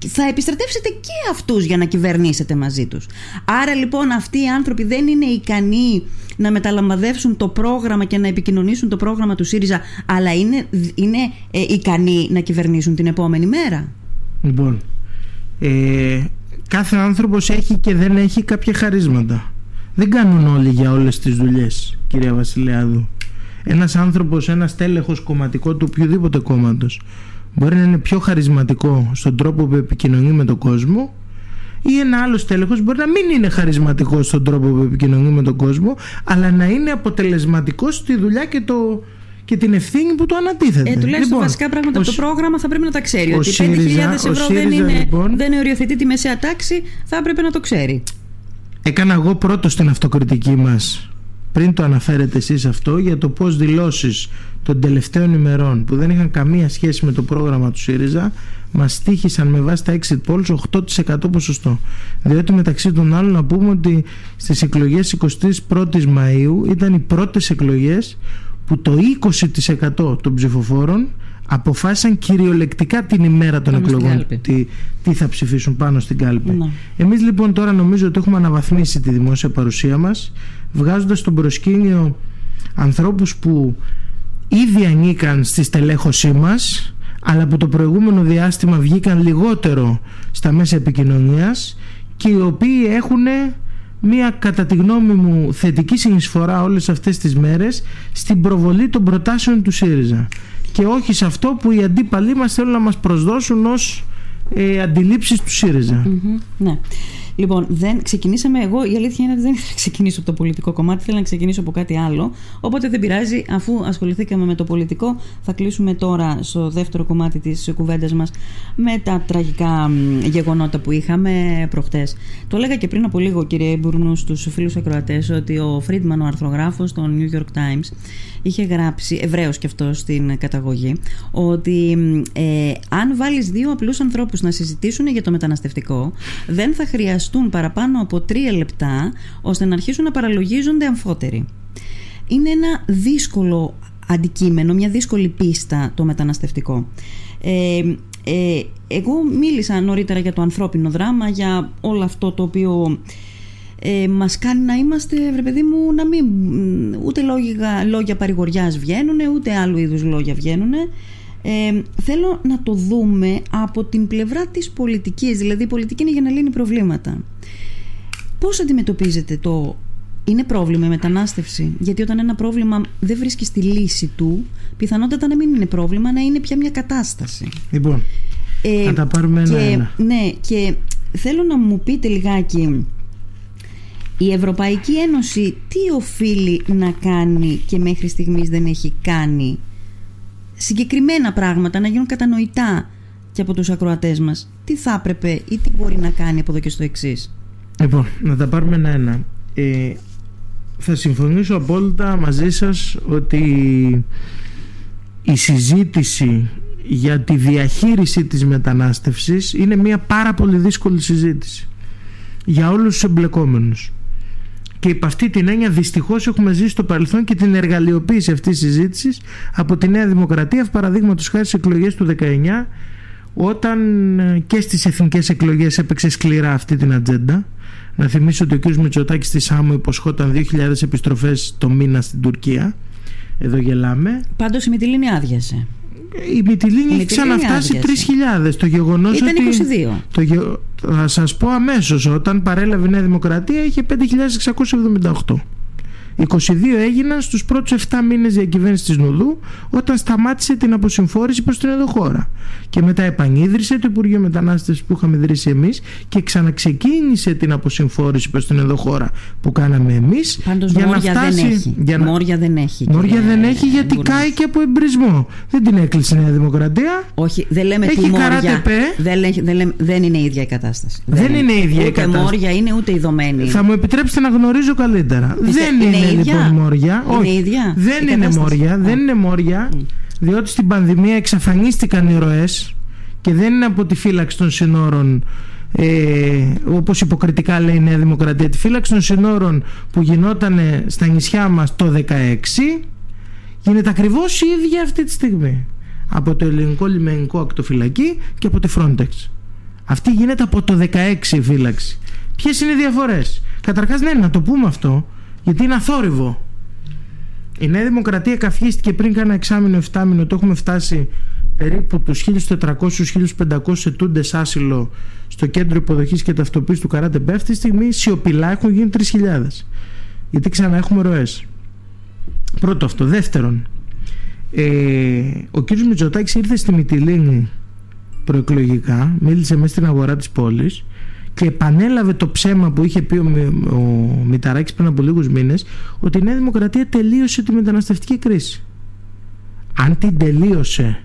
θα επιστρατεύσετε και αυτούς για να κυβερνήσετε μαζί τους. Άρα λοιπόν αυτοί οι άνθρωποι δεν είναι ικανοί να μεταλαμβαδεύσουν το πρόγραμμα και να επικοινωνήσουν το πρόγραμμα του ΣΥΡΙΖΑ αλλά είναι, είναι ε, ικανοί να κυβερνήσουν την επόμενη μέρα. Λοιπόν, ε, κάθε άνθρωπος έχει και δεν έχει κάποια χαρίσματα. Δεν κάνουν όλοι για όλες τις δουλειές, κυρία Βασιλιάδου. Ένας άνθρωπος, ένας τέλεχος κομματικό του οποιοδήποτε κόμματος μπορεί να είναι πιο χαρισματικό στον τρόπο που επικοινωνεί με τον κόσμο ή ένα άλλο τέλεχο μπορεί να μην είναι χαρισματικό στον τρόπο που επικοινωνεί με τον κόσμο, αλλά να είναι αποτελεσματικός στη δουλειά και, το, και την ευθύνη που του ανατίθεται. Ε, τουλάχιστον λοιπόν, βασικά πράγματα από το πρόγραμμα θα πρέπει να τα ξέρει. Ότι 5.000 ευρώ δεν, είναι, λοιπόν, δεν οριοθετεί τη μεσαία τάξη, θα έπρεπε να το ξέρει. Έκανα εγώ πρώτο στην αυτοκριτική μας πριν το αναφέρετε εσείς αυτό για το πώς δηλώσεις των τελευταίων ημερών που δεν είχαν καμία σχέση με το πρόγραμμα του ΣΥΡΙΖΑ μας στήχησαν με βάση τα exit polls 8% ποσοστό. Διότι μεταξύ των άλλων να πούμε ότι στις εκλογές 21ης Μαΐου ήταν οι πρώτες εκλογές που το 20% των ψηφοφόρων αποφάσισαν κυριολεκτικά την ημέρα των εκλογών τι, τι θα ψηφίσουν πάνω στην κάλπη. Ναι. Εμείς λοιπόν τώρα νομίζω ότι έχουμε αναβαθμίσει τη δημόσια παρουσία μας βγάζοντας στον προσκήνιο ανθρώπους που ήδη ανήκαν στη στελέχωσή μας αλλά που το προηγούμενο διάστημα βγήκαν λιγότερο στα μέσα επικοινωνίας και οι οποίοι έχουν μία κατά τη γνώμη μου θετική συνεισφορά όλες αυτές τις μέρες στην προβολή των προτάσεων του ΣΥΡΙΖΑ και όχι σε αυτό που οι αντίπαλοι μας θέλουν να μας προσδώσουν ως ε, αντιλήψεις του ΣΥΡΙΖΑ. ναι. Λοιπόν, δεν, ξεκινήσαμε. Εγώ η αλήθεια είναι ότι δεν ήθελα να ξεκινήσω από το πολιτικό κομμάτι, ήθελα να ξεκινήσω από κάτι άλλο. Οπότε δεν πειράζει, αφού ασχοληθήκαμε με το πολιτικό, θα κλείσουμε τώρα στο δεύτερο κομμάτι της κουβέντας μας με τα τραγικά γεγονότα που είχαμε προχτές. Το έλεγα και πριν από λίγο, κύριε Μπουρνού, στους φίλους ακροατές, ότι ο Φρίντμαν, ο αρθρογράφος στο New York Times, είχε γράψει, Εβραίο και αυτός στην καταγωγή, ότι ε, αν βάλεις δύο απλούς ανθρώπους να συζητήσουν για το μεταναστευτικό, δεν θα χρειαστούν παραπάνω από τρία λεπτά ώστε να αρχίσουν να παραλογίζονται αμφότεροι. Είναι ένα δύσκολο αντικείμενο, μια δύσκολη πίστα το μεταναστευτικό. Ε, ε, εγώ μίλησα νωρίτερα για το ανθρώπινο δράμα, για όλο αυτό το οποίο ε, μας κάνει να είμαστε, βρε παιδί μου, να μην, ούτε λόγια, λόγια παρηγοριάς βγαίνουν, ούτε άλλου είδους λόγια βγαίνουν. Ε, θέλω να το δούμε από την πλευρά της πολιτικής, δηλαδή η πολιτική είναι για να λύνει προβλήματα. Πώς αντιμετωπίζετε το είναι πρόβλημα η μετανάστευση, γιατί όταν ένα πρόβλημα δεν βρίσκει τη λύση του, πιθανότατα να μην είναι πρόβλημα, να είναι πια μια κατάσταση. Λοιπόν, ε, θα τα πάρουμε ένα-ένα. Ναι, και θέλω να μου πείτε λιγάκι η Ευρωπαϊκή Ένωση τι οφείλει να κάνει και μέχρι στιγμής δεν έχει κάνει συγκεκριμένα πράγματα να γίνουν κατανοητά και από τους ακροατές μας. Τι θα έπρεπε ή τι μπορεί να κάνει από εδώ και στο εξής; Λοιπόν, να τα πάρουμε ένα-ένα. Ε, θα συμφωνήσω απόλυτα μαζί σας ότι η συζήτηση για τη διαχείριση της μετανάστευσης είναι μια πάρα πολύ δύσκολη συζήτηση για όλους τους εμπλεκόμενους και υπ' αυτή την έννοια δυστυχώς έχουμε ζήσει στο παρελθόν και την εργαλειοποίηση αυτής της συζήτησης από τη Νέα Δημοκρατία, παραδείγματος χάρη στις εκλογές του 19, όταν ε, και στις εθνικές εκλογές έπαιξε σκληρά αυτή την ατζέντα. Να θυμίσω ότι ο κ. Μητσοτάκης στη Σάμου υποσχόταν 2.000 επιστροφές το μήνα στην Τουρκία. Εδώ γελάμε. Πάντως η Μητυλίνη άδειασε η Μυτιλίνη έχει ξαναφτάσει 3.000. Το γεγονός ότι. 22. Το γε... Θα σας πω αμέσως, όταν παρέλαβε η Νέα Δημοκρατία είχε 5.678. 22 έγιναν στους πρώτους 7 μήνες διακυβέρνηση της Νουδού όταν σταμάτησε την αποσυμφόρηση προς την εδώ χώρα. Και μετά επανίδρυσε το Υπουργείο Μετανάστευσης που είχαμε ιδρύσει εμείς και ξαναξεκίνησε την αποσυμφόρηση προς την εδώ χώρα που κάναμε εμείς. Πάντως για μόρια να φτάσει, δεν έχει. Για να... Μόρια δεν έχει. Μόρια δεν έχει γιατί κάει και από εμπρισμό. Δεν την έκλεισε η Νέα Δημοκρατία. Όχι, δεν λέμε έχει τι μόρια. Δεν, δεν, λέμε, δεν είναι η ίδια η κατάσταση. Δεν, δεν είναι η ίδια ούτε η κατάσταση. Ούτε μόρια είναι ούτε ειδωμένη. Θα μου επιτρέψετε να γνωρίζω καλύτερα. δεν είναι, είναι λοιπόν μόρια. Είναι Όχι, ίδια. Δεν είναι μόρια. Δεν είναι μόρια. Διότι στην πανδημία εξαφανίστηκαν οι ροές και δεν είναι από τη φύλαξη των συνόρων ε, όπως υποκριτικά λέει η Νέα Δημοκρατία τη φύλαξη των συνόρων που γινόταν στα νησιά μας το 16 γίνεται ακριβώς η ίδια αυτή τη στιγμή από το ελληνικό λιμενικό ακτοφυλακή και από τη Frontex αυτή γίνεται από το 16 η φύλαξη Ποιες είναι οι διαφορές; Καταρχάς, ναι, να το πούμε αυτό, γιατί είναι αθόρυβο. Η Νέα Δημοκρατία καυχίστηκε πριν κάνα εξάμεινο, 7 μήνο, το έχουμε φτάσει περίπου τους 1400-1500 ετούντες άσυλο στο κέντρο υποδοχής και ταυτοποίησης του Καράτε Αυτή τη στιγμή σιωπηλά έχουν γίνει 3.000. Γιατί ξανά έχουμε ροές. Πρώτο αυτό. Δεύτερον, ε, ο κ. Μητσοτάκης ήρθε στη Μυτιλίνη προεκλογικά, μίλησε μέσα στην αγορά της πόλης και επανέλαβε το ψέμα που είχε πει ο, ο Μηταράκης πριν από λίγους μήνες ότι η Νέα Δημοκρατία τελείωσε τη μεταναστευτική κρίση. Αν την τελείωσε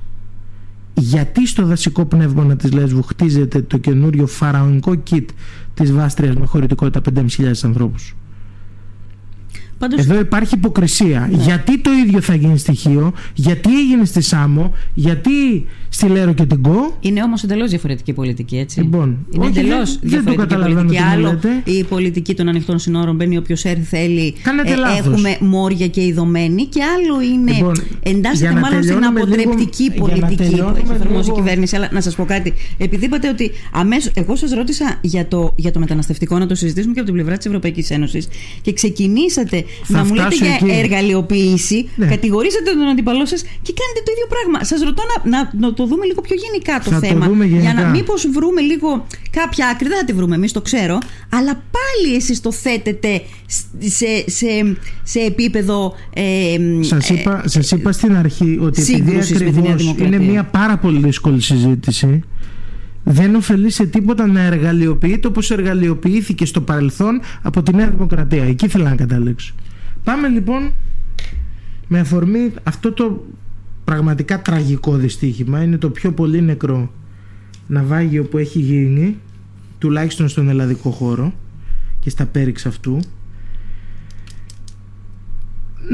γιατί στο δασικό πνεύμα της Λέσβου χτίζεται το καινούριο φαραωνικό κιτ της Βάστριας με χωρητικότητα 5.500 ανθρώπους; Πάντως... Εδώ υπάρχει υποκρισία. Ναι. Γιατί το ίδιο θα γίνει στοιχείο, γιατί έγινε στη Σάμο, γιατί στη Λέρο και την Κο. Είναι όμως εντελώς διαφορετική πολιτική, έτσι. Λοιπόν, είναι εντελώς διαφορετική πολιτική. Άλλο η πολιτική των ανοιχτών συνόρων μπαίνει όποιος έρθει θέλει. ε, έχουμε μόρια και ειδωμένη. Και άλλο είναι. Λοιπόν, εντάσσεται μάλλον στην αποτρεπτική λίγο, πολιτική που έχει εφαρμόσει η κυβέρνηση. Αλλά να σας πω κάτι. Επειδή είπατε ότι αμέσω. Εγώ σας ρώτησα για το, για το μεταναστευτικό να το συζητήσουμε και από την πλευρά της Ευρωπαϊκής Ένωσης και ξεκινήσατε να μου λέτε για εκεί. εργαλειοποίηση, ναι. κατηγορήσατε τον αντιπαλό σας και κάνετε το ίδιο πράγμα. Σας ρωτώ να, να, να, το δούμε λίγο πιο γενικά το θα θέμα. Το δούμε γενικά. Για να μήπως βρούμε λίγο κάποια άκρη, δεν θα τη βρούμε εμείς, το ξέρω, αλλά πάλι εσείς το θέτετε σε, σε, σε επίπεδο. Ε, Σας είπα, ε, σας είπα στην αρχή ότι επειδή ακριβώς είναι μια πάρα πολύ δύσκολη συζήτηση δεν ωφελεί σε τίποτα να εργαλειοποιείται όπως εργαλειοποιήθηκε στο παρελθόν από τη Νέα Δημοκρατία. Εκεί ήθελα να καταλήξω. Πάμε λοιπόν με αφορμή αυτό το πραγματικά τραγικό δυστύχημα. Είναι το πιο πολύ νεκρό ναυάγιο που έχει γίνει τουλάχιστον στον ελλαδικό χώρο και στα πέριξ αυτού.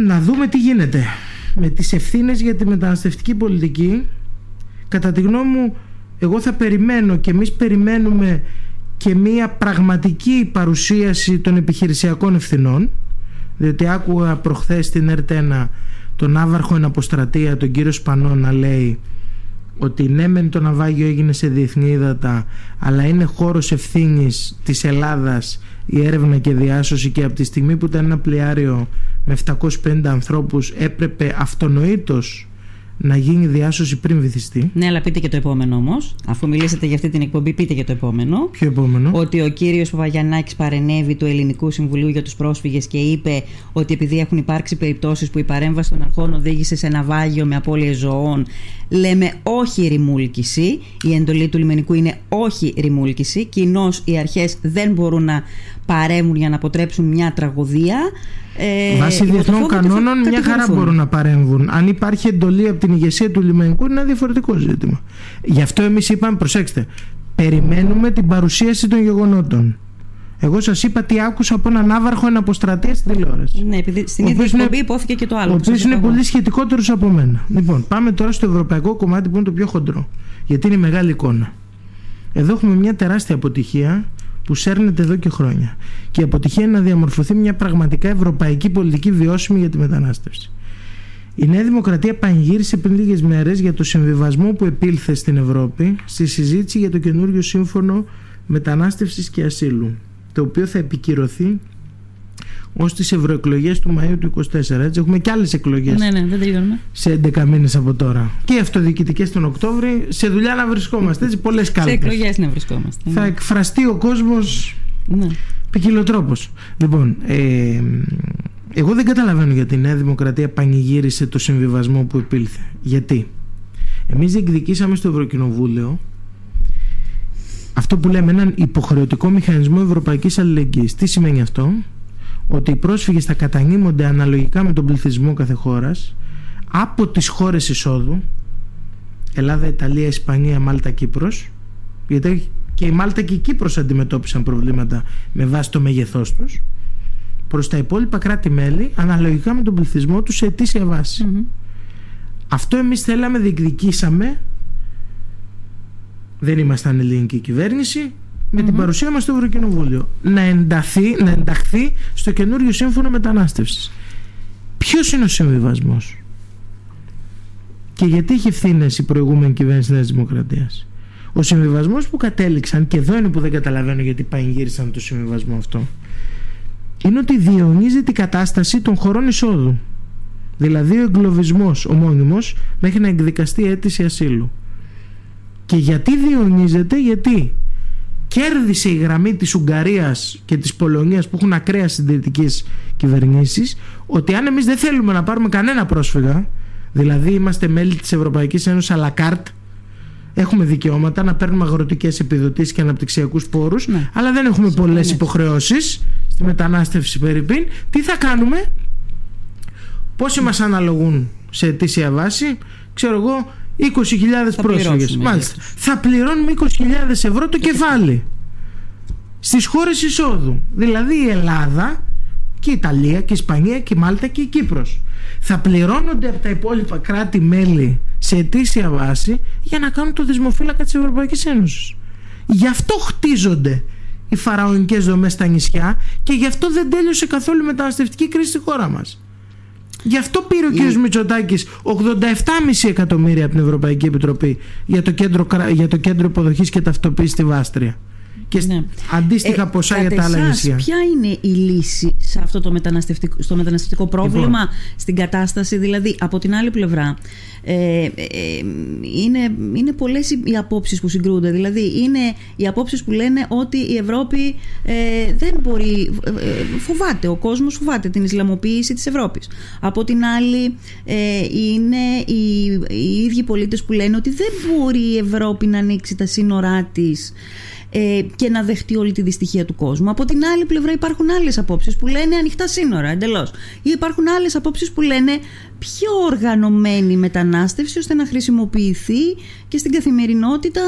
Να δούμε τι γίνεται με τις ευθύνες για τη μεταναστευτική πολιτική. Κατά τη γνώμη μου εγώ θα περιμένω και εμείς περιμένουμε και μία πραγματική παρουσίαση των επιχειρησιακών ευθυνών διότι άκουγα προχθές στην ΕΡΤΕΝΑ τον άβαρχο εναποστρατεία τον κύριο Σπανό να λέει ότι ναι μεν το ναυάγιο έγινε σε διεθνή ύδατα αλλά είναι χώρος ευθύνης της Ελλάδας η έρευνα και διάσωση και από τη στιγμή που ήταν ένα πλοιάριο με 750 ανθρώπους έπρεπε αυτονοήτως να γίνει διάσωση πριν βυθιστεί. Ναι, αλλά πείτε και το επόμενο όμως. Αφού μιλήσατε για αυτή την εκπομπή, πείτε και το επόμενο. Ποιο επόμενο; Ότι ο κύριος Παπαγιανάκη παρενέβη του Ελληνικού Συμβουλίου για τους Πρόσφυγες και είπε ότι επειδή έχουν υπάρξει περιπτώσεις που η παρέμβαση των αρχών οδήγησε σε ναυάγιο με απώλειες ζωών, λέμε όχι ρημούλκηση. Η εντολή του λιμενικού είναι όχι ρημούλκηση. Κοινώς οι αρχές δεν μπορούν να παρέμβουν για να αποτρέψουν μια τραγωδία. Ε, Βάσει διεθνών κανόνων, μια χαρά μπορούν να παρέμβουν. Αν υπάρχει εντολή από την ηγεσία του λιμενικού, είναι ένα διαφορετικό ζήτημα. Γι' αυτό εμείς είπαμε, προσέξτε, περιμένουμε την παρουσίαση των γεγονότων. Εγώ σας είπα τι άκουσα από έναν άβαρχο αποστρατεία στην τηλεόραση. Ναι, επειδή στην ίδια εκπομπή υπόθηκε και το άλλο. Ο οποίος είναι πολύ σχετικότερος από μένα. Λοιπόν, πάμε τώρα στο ευρωπαϊκό κομμάτι που είναι το πιο χοντρό. Γιατί είναι μεγάλη εικόνα. Εδώ έχουμε μια τεράστια αποτυχία που σέρνεται εδώ και χρόνια. Και η αποτυχία είναι να διαμορφωθεί μια πραγματικά ευρωπαϊκή πολιτική βιώσιμη για τη μετανάστευση. Η Νέα Δημοκρατία πανηγύρισε πριν λίγες μέρες για το συμβιβασμό που επήλθε στην Ευρώπη στη συζήτηση για το καινούριο σύμφωνο μετανάστευσης και ασύλου, το οποίο θα επικυρωθεί ως τις ευρωεκλογές του Μαΐου του 24. Έτσι, έχουμε και άλλες εκλογές. Ναι, ναι, δεν τελειώνουμε. Σε 11 μήνες από τώρα. Και αυτοδιοικητικές τον Οκτώβρη. Σε δουλειά να βρισκόμαστε. Έτσι, πολλές κάλπες. Σε εκλογές να βρισκόμαστε. Θα ναι. εκφραστεί ο κόσμος ναι. ποικιλοτρόπο. Λοιπόν, ε, Εγώ δεν καταλαβαίνω γιατί η Νέα Δημοκρατία πανηγύρισε το συμβιβασμό που επήλθε. Γιατί; Εμείς διεκδικήσαμε στο Ευρωκοινοβούλιο αυτό που λέμε έναν υποχρεωτικό μηχανισμό ευρωπαϊκής αλληλεγγύης. Τι σημαίνει αυτό; Ότι οι πρόσφυγες θα κατανείμονται αναλογικά με τον πληθυσμό κάθε χώρας από τις χώρες εισόδου Ελλάδα, Ιταλία, Ισπανία, Μάλτα, Κύπρος γιατί και η Μάλτα και η Κύπρος αντιμετώπισαν προβλήματα με βάση το μέγεθός τους προς τα υπόλοιπα κράτη-μέλη αναλογικά με τον πληθυσμό τους σε αιτήσια Αυτό εμείς θέλαμε, διεκδικήσαμε. Δεν ήμασταν ελληνική κυβέρνηση με την παρουσία μας στο Ευρωκοινοβούλιο να, ενταθεί, να ενταχθεί στο καινούριο σύμφωνο μετανάστευσης. Ποιος είναι ο συμβιβασμός; Και γιατί έχει ευθύνε η προηγούμενη κυβέρνηση της Δημοκρατίας; Ο συμβιβασμός που κατέληξαν και εδώ είναι που δεν καταλαβαίνω γιατί πανηγύρισαν το συμβιβασμό αυτό είναι ότι διαιωνίζει την κατάσταση των χωρών εισόδου. Δηλαδή ο εγκλωβισμός, ο μόνιμος, μέχρι να εκδικαστεί αίτηση ασύλου. Και γιατί διαιωνίζεται, γιατί κέρδισε η γραμμή της Ουγγαρίας και της Πολωνίας που έχουν ακραία συντηρητικές κυβερνήσεις ότι αν εμείς δεν θέλουμε να πάρουμε κανένα πρόσφυγα δηλαδή είμαστε μέλη της Ευρωπαϊκής Ένωσης αλλά κάρτ έχουμε δικαιώματα να παίρνουμε αγροτικές επιδοτήσεις και αναπτυξιακούς πόρους ναι. αλλά δεν έχουμε πολλές υποχρεώσεις στη μετανάστευση περιπίν τι θα κάνουμε; Πόσοι μας αναλογούν σε αιτήσια βάση; Ξέρω εγώ 20.000 πρόσφυγες. Μάλιστα. θα πληρώνουμε 20.000 ευρώ το κεφάλι. Στις χώρες εισόδου. Δηλαδή η Ελλάδα και η Ιταλία και η Ισπανία και η Μάλτα και η Κύπρος. Θα πληρώνονται από τα υπόλοιπα κράτη-μέλη σε αιτήσια βάση για να κάνουν το δεσμοφύλακα της Ευρωπαϊκής Ένωσης. Γι' αυτό χτίζονται οι φαραωνικές δομές στα νησιά και γι' αυτό δεν τέλειωσε καθόλου η μεταναστευτική κρίση στη χώρα μας. Γι' αυτό πήρε ο κ. Μητσοτάκης 87,5 εκατομμύρια από την Ευρωπαϊκή Επιτροπή για το κέντρο, για το κέντρο υποδοχής και ταυτοποίηση στη Βάστρια και ναι. αντίστοιχα ε, ποσά για τα άλλα νησιά. Ποια είναι η λύση σε αυτό το μεταναστευτικό, στο μεταναστευτικό πρόβλημα, λοιπόν. στην κατάσταση, δηλαδή από την άλλη πλευρά. Ε, ε, είναι, είναι πολλές οι απόψεις που συγκρούνται δηλαδή είναι οι απόψεις που λένε ότι η Ευρώπη ε, δεν μπορεί ε, φοβάται, ο κόσμος φοβάται την Ισλαμοποίηση της Ευρώπης από την άλλη είναι οι, οι ίδιοι πολίτες που λένε ότι δεν μπορεί η Ευρώπη να ανοίξει τα σύνορά της ε, και να δεχτεί όλη τη δυστυχία του κόσμου. Από την άλλη πλευρά υπάρχουν άλλες απόψεις που λένε ανοιχτά σύνορα εντελώς. Ή υπάρχουν άλλες απόψεις που λένε πιο οργανωμένη μετανάστευση ώστε να χρησιμοποιηθεί και στην καθημερινότητα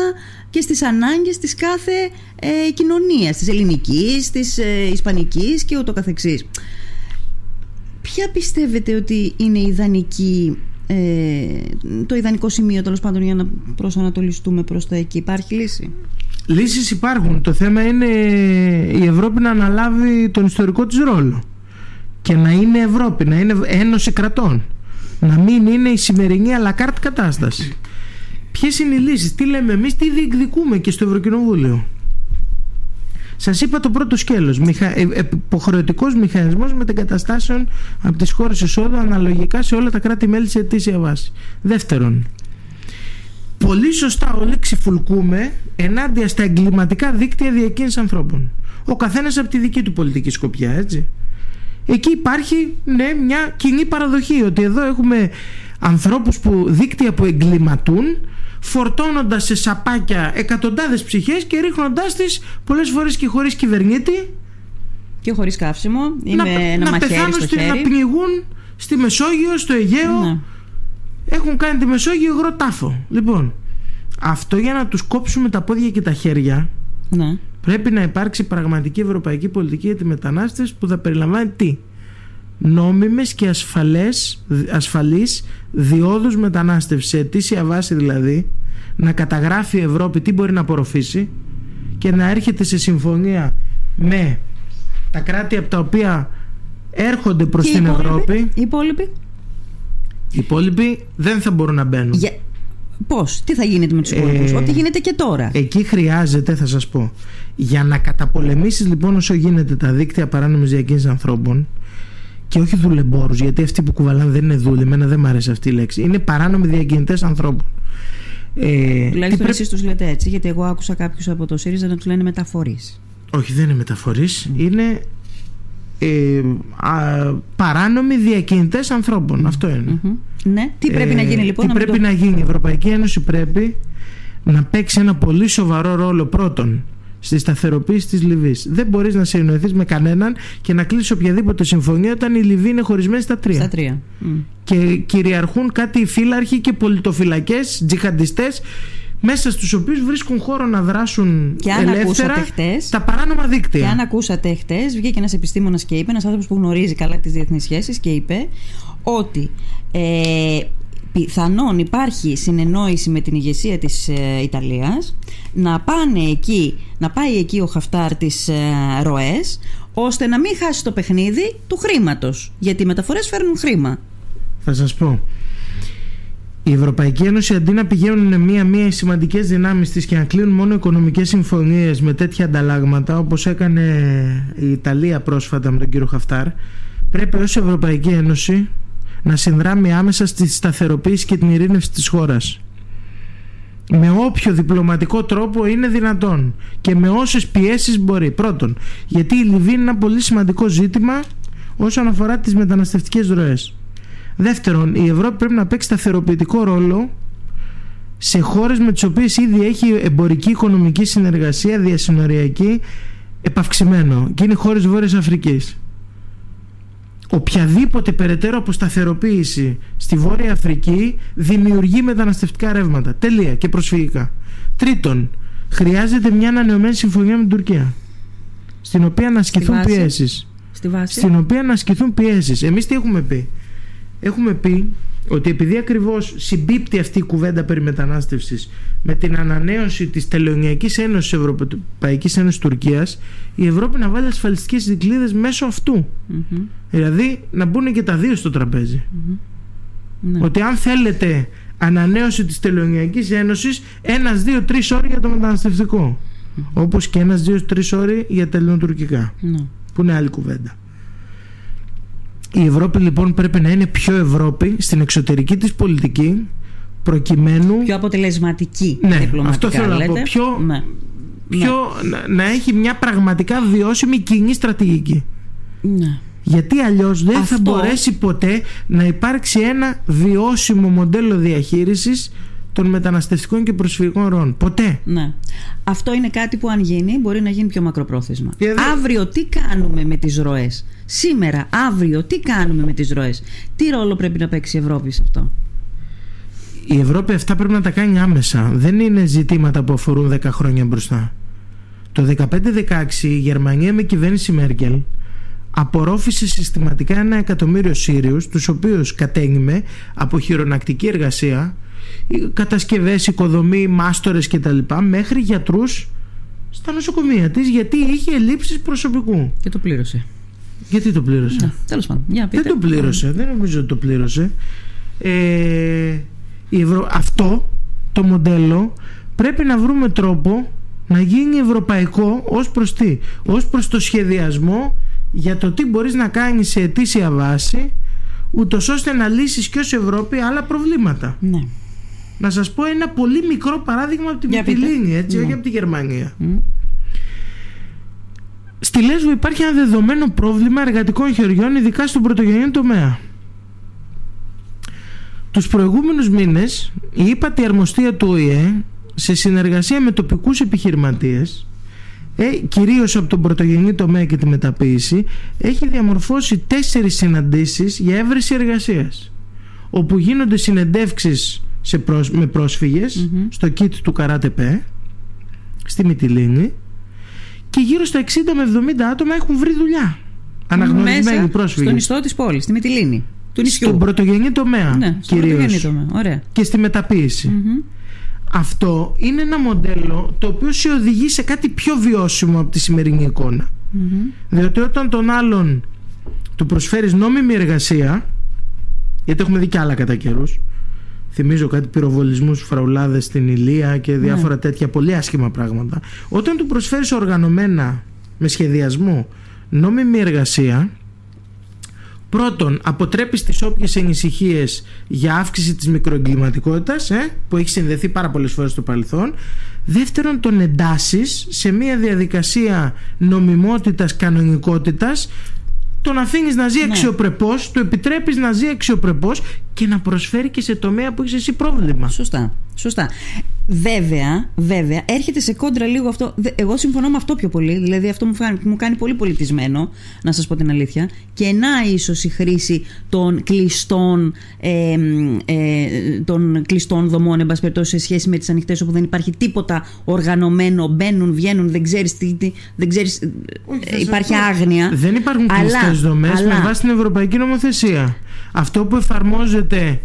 και στις ανάγκες της κάθε ε, κοινωνίας, της ελληνικής, της ε, ισπανικής και ούτω καθεξής. Ποια πιστεύετε ότι είναι η ιδανική ε, το ιδανικό σημείο τέλος πάντων για να προσανατολιστούμε προς τα εκεί; Υπάρχει λύση; Λύσεις υπάρχουν. Το θέμα είναι η Ευρώπη να αναλάβει τον ιστορικό της ρόλο και να είναι Ευρώπη, να είναι ένωση κρατών. Να μην είναι η σημερινή αλακάρτ κατάσταση. Ποιες είναι οι λύσεις, τι λέμε εμείς, τι διεκδικούμε και στο Ευρωκοινοβούλιο. Σας είπα το πρώτο σκέλος, μηχα... Ε, υποχρεωτικός μηχανισμός μετεγκαταστάσεων από τις χώρες εισόδου αναλογικά σε όλα τα κράτη-μέλη σε αιτήσια βάσης. Δεύτερον, πολύ σωστά όλοι ξυφουλκούμε ενάντια στα εγκληματικά δίκτυα διακίνησης ανθρώπων. Ο καθένας από τη δική του πολιτική σκοπιά, έτσι. Εκεί υπάρχει ναι, μια κοινή παραδοχή ότι εδώ έχουμε ανθρώπους που δίκτυα που εγκληματούν φορτώνοντας σε σαπάκια εκατοντάδες ψυχές και ρίχνοντάς τις πολλές φορές και χωρίς κυβερνήτη και χωρίς καύσιμο ή να, με ένα να πεθάνουν στο χέρι. να πνιγούν στη Μεσόγειο, στο Αιγαίο ναι. Έχουν κάνει τη Μεσόγειο υγρό τάφο. Λοιπόν αυτό για να τους κόψουμε τα πόδια και τα χέρια ναι. πρέπει να υπάρξει πραγματική ευρωπαϊκή πολιτική για τη μετανάστευση που θα περιλαμβάνει τι; Νόμιμες και ασφαλές, ασφαλείς διόδους μετανάστευσης. Σε αιτήσια βάση δηλαδή να καταγράφει η Ευρώπη τι μπορεί να απορροφήσει και να έρχεται σε συμφωνία με τα κράτη από τα οποία έρχονται προς την Ευρώπη. Οι υπόλοιποι; Οι υπόλοιποι δεν θα μπορούν να μπαίνουν Για... Πώς, τι θα γίνεται με τους υπόλοιπους, ε, ό,τι γίνεται και τώρα. Εκεί χρειάζεται, θα σας πω, για να καταπολεμήσεις λοιπόν όσο γίνεται τα δίκτυα παράνομης διακίνησης ανθρώπων, και όχι δουλεμπόρους, γιατί αυτοί που κουβαλάνε δεν είναι δούλοι. Εμένα δεν μου αρέσει αυτή η λέξη. Είναι παράνομοι διακινητές ανθρώπων. Ε, Τουλάχιστον πρέπει... εσείς τους λέτε έτσι, γιατί εγώ άκουσα κάποιους από το ΣΥΡΙΖΑ να τους λένε μεταφορείς. Όχι, δεν είναι μεταφορείς. Είναι ε, α, παράνομοι διακινητές ανθρώπων. Αυτό είναι. Ναι. Τι πρέπει να γίνει λοιπόν. Τι πρέπει να γίνει; Η Ευρωπαϊκή Ένωση πρέπει να παίξει ένα πολύ σοβαρό ρόλο πρώτον στη σταθεροποίηση της Λιβύης. Δεν μπορείς να συνεννοηθεί με κανέναν και να κλείσεις οποιαδήποτε συμφωνία όταν η Λιβύη είναι χωρισμένη στα τρία. Στα τρία. Και κυριαρχούν κάτι φύλαρχοι και πολιτοφυλακές, τζιχαντιστές, μέσα στους οποίους βρίσκουν χώρο να δράσουν και αν ελεύθερα χτες, τα παράνομα δίκτυα. Και αν ακούσατε χτες, βγήκε ένας επιστήμονας και είπε, ένας άνθρωπος που γνωρίζει καλά τις διεθνείς σχέσεις και είπε ότι ε, πιθανόν υπάρχει συνεννόηση με την ηγεσία της ε, Ιταλίας να πάνε εκεί, να πάει εκεί ο Χαφτάρ τις ε, ροές ώστε να μην χάσει το παιχνίδι του χρήματος γιατί οι μεταφορές φέρνουν χρήμα Θα σας πω η Ευρωπαϊκή Ένωση αντί να πηγαίνουν μία-μία οι σημαντικές δυνάμεις της και να κλείνουν μόνο οικονομικές συμφωνίες με τέτοια ανταλλάγματα όπως έκανε η Ιταλία πρόσφατα με τον κύριο Χαφτάρ πρέπει ως Ευρωπαϊκή Ένωση να συνδράμει άμεσα στη σταθεροποίηση και την ειρήνευση της χώρας. Με όποιο διπλωματικό τρόπο είναι δυνατόν και με όσες πιέσεις μπορεί. Πρώτον γιατί η Λιβύη είναι ένα πολύ σημαντικό ζήτημα όσον αφορά τις μεταναστευτικές ροές δεύτερον η Ευρώπη πρέπει να παίξει σταθεροποιητικό ρόλο σε χώρες με τις οποίες ήδη έχει εμπορική οικονομική συνεργασία διασυνοριακή επαυξημένο και είναι χώρες Βόρειας Αφρικής οποιαδήποτε περαιτέρω αποσταθεροποίηση στη Βόρεια Αφρική δημιουργεί μεταναστευτικά ρεύματα. Τελεία και προσφυγικά. Τρίτον, χρειάζεται μια ανανεωμένη συμφωνία με την Τουρκία. Στην οποία να ασκηθούν πιέσεις. Στη βάση. Στην οποία να ασκηθούν πιέσεις. Εμείς τι έχουμε πει; Έχουμε πει ότι επειδή ακριβώς συμπίπτει αυτή η κουβέντα περί μετανάστευσης με την ανανέωση της Τελωνιακής Ένωσης Ευρωπαϊκής Ένωσης Τουρκίας η Ευρώπη να βάλει ασφαλιστικές δικλείδες μέσω δηλαδή να μπουν και τα δύο στο τραπεζι ναι. ότι αν θέλετε ανανέωση της Τελωνιακής Ένωσης ένας, δύο, τρεις ώρες για το μεταναστευτικό. Όπως και ένας, δύο, τρεις ώρες για τα ελληνοτουρκικά. Ναι. που είναι άλλη κουβέντα η Ευρώπη λοιπόν πρέπει να είναι πιο Ευρώπη στην εξωτερική της πολιτική προκειμένου... Πιο αποτελεσματική ναι, αυτό θέλω να πω. Πιο, ναι. πιο ναι. Να, έχει μια πραγματικά βιώσιμη κοινή στρατηγική. Ναι. Γιατί αλλιώς δεν θα μπορέσει ποτέ να υπάρξει ένα βιώσιμο μοντέλο διαχείρισης των μεταναστευτικών και προσφυγικών ροών. Ποτέ. Ναι. Αυτό είναι κάτι που αν γίνει μπορεί να γίνει πιο μακροπρόθεσμα. Αύριο τι κάνουμε με τις ροές; Σήμερα, αύριο τι κάνουμε με τις ροές; Τι ρόλο πρέπει να παίξει η Ευρώπη σε αυτό; Η Ευρώπη αυτά πρέπει να τα κάνει άμεσα. Δεν είναι ζητήματα που αφορούν 10 χρόνια μπροστά. Το 15-16 η Γερμανία με κυβέρνηση Μέρκελ απορρόφησε συστηματικά ένα εκατομμύριο Σύριους τους οποίους κατένιμε από χειρονακτική εργασία κατασκευές, οικοδομή, μάστορες κτλ. μέχρι γιατρούς στα νοσοκομεία της γιατί είχε ελλείψεις προσωπικού. Και το πλήρωσε. Γιατί το πλήρωσε; Ναι, τέλος πάντων. Για Δεν το πλήρωσε. Δεν νομίζω ότι το πλήρωσε. Ε, Αυτό το μοντέλο πρέπει να βρούμε τρόπο να γίνει ευρωπαϊκό ως προς τι; Ως προς το σχεδιασμό για το τι μπορείς να κάνεις σε αιτήσια βάση ούτως ώστε να λύσεις και ως Ευρώπη άλλα προβλήματα. Ναι. Να σας πω ένα πολύ μικρό παράδειγμα από την Μυτιλίνη, έτσι, όχι ναι. από τη Γερμανία. Στη Λέσβο υπάρχει ένα δεδομένο πρόβλημα εργατικών χεριών, ειδικά στον πρωτογενή τομέα. Τους προηγούμενους μήνες η ύπατη αρμοστία του ΟΗΕ σε συνεργασία με τοπικούς επιχειρηματίες ε, κυρίως από τον πρωτογενή τομέα και τη μεταποίηση έχει διαμορφώσει τέσσερις συναντήσεις για έβρεση εργασίας όπου γίνονται συνεντεύξεις σε με προσφυγες στο κίτ του Καράτεπέ στη Μυτιλίνη και γύρω στα 60 με 70 άτομα έχουν βρει δουλειά. Αναγνωρισμένοι πρόσφυγες. Στον ιστό της πόλης, στη Μυτιλίνη. Του νησιού. Στον πρωτογενή τομέα. Ναι, στον πρωτογενή τομέα. Ωραία. Και στη μεταποίηση. Αυτό είναι ένα μοντέλο το οποίο σε οδηγεί σε κάτι πιο βιώσιμο από τη σημερινή εικόνα. Διότι όταν τον άλλον του προσφέρεις νόμιμη εργασία, γιατί έχουμε δει και άλλα κατά καιρούς, θυμίζω κάτι πυροβολισμούς φραουλάδες στην Ηλία και διάφορα ναι. τέτοια πολύ άσχημα πράγματα. Όταν του προσφέρεις οργανωμένα με σχεδιασμό νόμιμη εργασία, πρώτον αποτρέπεις τις όποιες ανησυχίε για αύξηση της μικροεγκληματικότητας ε, που έχει συνδεθεί πάρα πολλές φορές στο παρελθόν. Δεύτερον, τον εντάσσει σε μια διαδικασία νομιμότητας, κανονικότητας τον αφήνεις να ζει Ναι. αξιοπρεπώς, του επιτρέπεις να ζει αξιοπρεπώς και να προσφέρει και σε τομέα που έχεις εσύ πρόβλημα. Σωστά. Σωστά. Βέβαια, βέβαια, έρχεται σε κόντρα λίγο αυτό. Δε- Εγώ συμφωνώ με αυτό πιο πολύ. Δηλαδή, αυτό μου, φάνει, μου κάνει πολύ πολιτισμένο, να σας πω την αλήθεια. Και να ίσως η χρήση των κλειστών, ε, ε, των κλειστών δομών, εν πάση περιπτώσει, σε σχέση με τις ανοιχτές, όπου δεν υπάρχει τίποτα οργανωμένο. Μπαίνουν, βγαίνουν, δεν ξέρεις τι. τι- δεν ξέρεις, ε, Όχι, θα σας υπάρχει πω. άγνοια. Δεν υπάρχουν Αλλά- κλειστές δομές με αλλά- βάση την Ευρωπαϊκή Νομοθεσία. Αυτό που εφαρμόζεται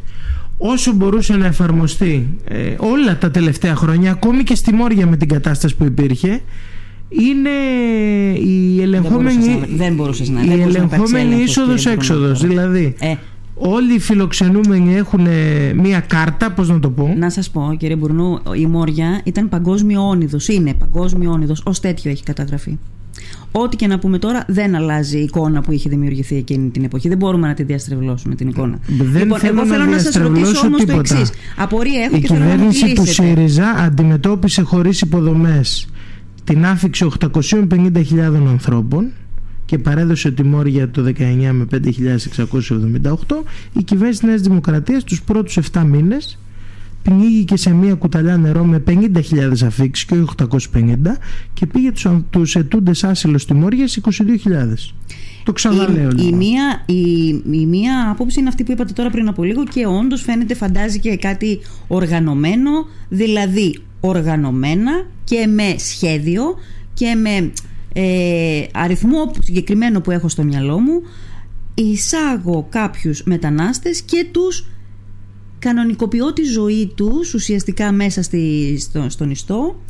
όσο μπορούσε να εφαρμοστεί ε, όλα τα τελευταία χρόνια, ακόμη και στη Μόρια με την κατάσταση που υπήρχε, είναι η ελεγχόμενη, μπορούσες να- δεν μπορούσες να- η δεν μπορούσες να υπάρξει ελεγχόμενη έλεγχος, κύριε είσοδος-έξοδος. Μπρουνό, τώρα. Δηλαδή, Ε, όλοι οι φιλοξενούμενοι έχουν ε, μία κάρτα, πώς να το πω, Να σας πω, κύριε Μπουρνού, η Μόρια ήταν παγκόσμιο όνειδος. Είναι παγκόσμιο όνειδος. Ω τέτοιο έχει καταγραφεί. Ό,τι και να πούμε τώρα, δεν αλλάζει η εικόνα που είχε δημιουργηθεί εκείνη την εποχή. Δεν μπορούμε να τη διαστρεβλώσουμε την εικόνα. Δεν λοιπόν, θέλω εγώ να θέλω να σας διαστρεβλώσω ρωτήσω όμως το τίποτα. εξής. Απορία έχω Η και θέλω να μου κυβέρνηση του κλείσετε. ΣΥΡΙΖΑ αντιμετώπισε χωρίς υποδομές την άφηξη 850.000 ανθρώπων και παρέδωσε τη Μόρια το 19 με 5.678 η κυβέρνηση της Νέας Δημοκρατίας τους πρώτους 7 μήνες πνίγηκε σε μία κουταλιά νερό με 50.000 αφήξεις και όχι 850 και πήγε τους, τους ετούντες άσυλο στη Μόρια σε 22.000 το ξαναλέω η, η, λοιπόν. μία, η, η μία άποψη είναι αυτή που είπατε τώρα πριν από λίγο και όντως φαίνεται φαντάζει και κάτι οργανωμένο, δηλαδή οργανωμένα και με σχέδιο και με ε, αριθμό συγκεκριμένο που έχω στο μυαλό μου εισάγω κάποιους μετανάστες και τους κανονικοποιώ τη ζωή τους ουσιαστικά μέσα στη, στο, στον ιστό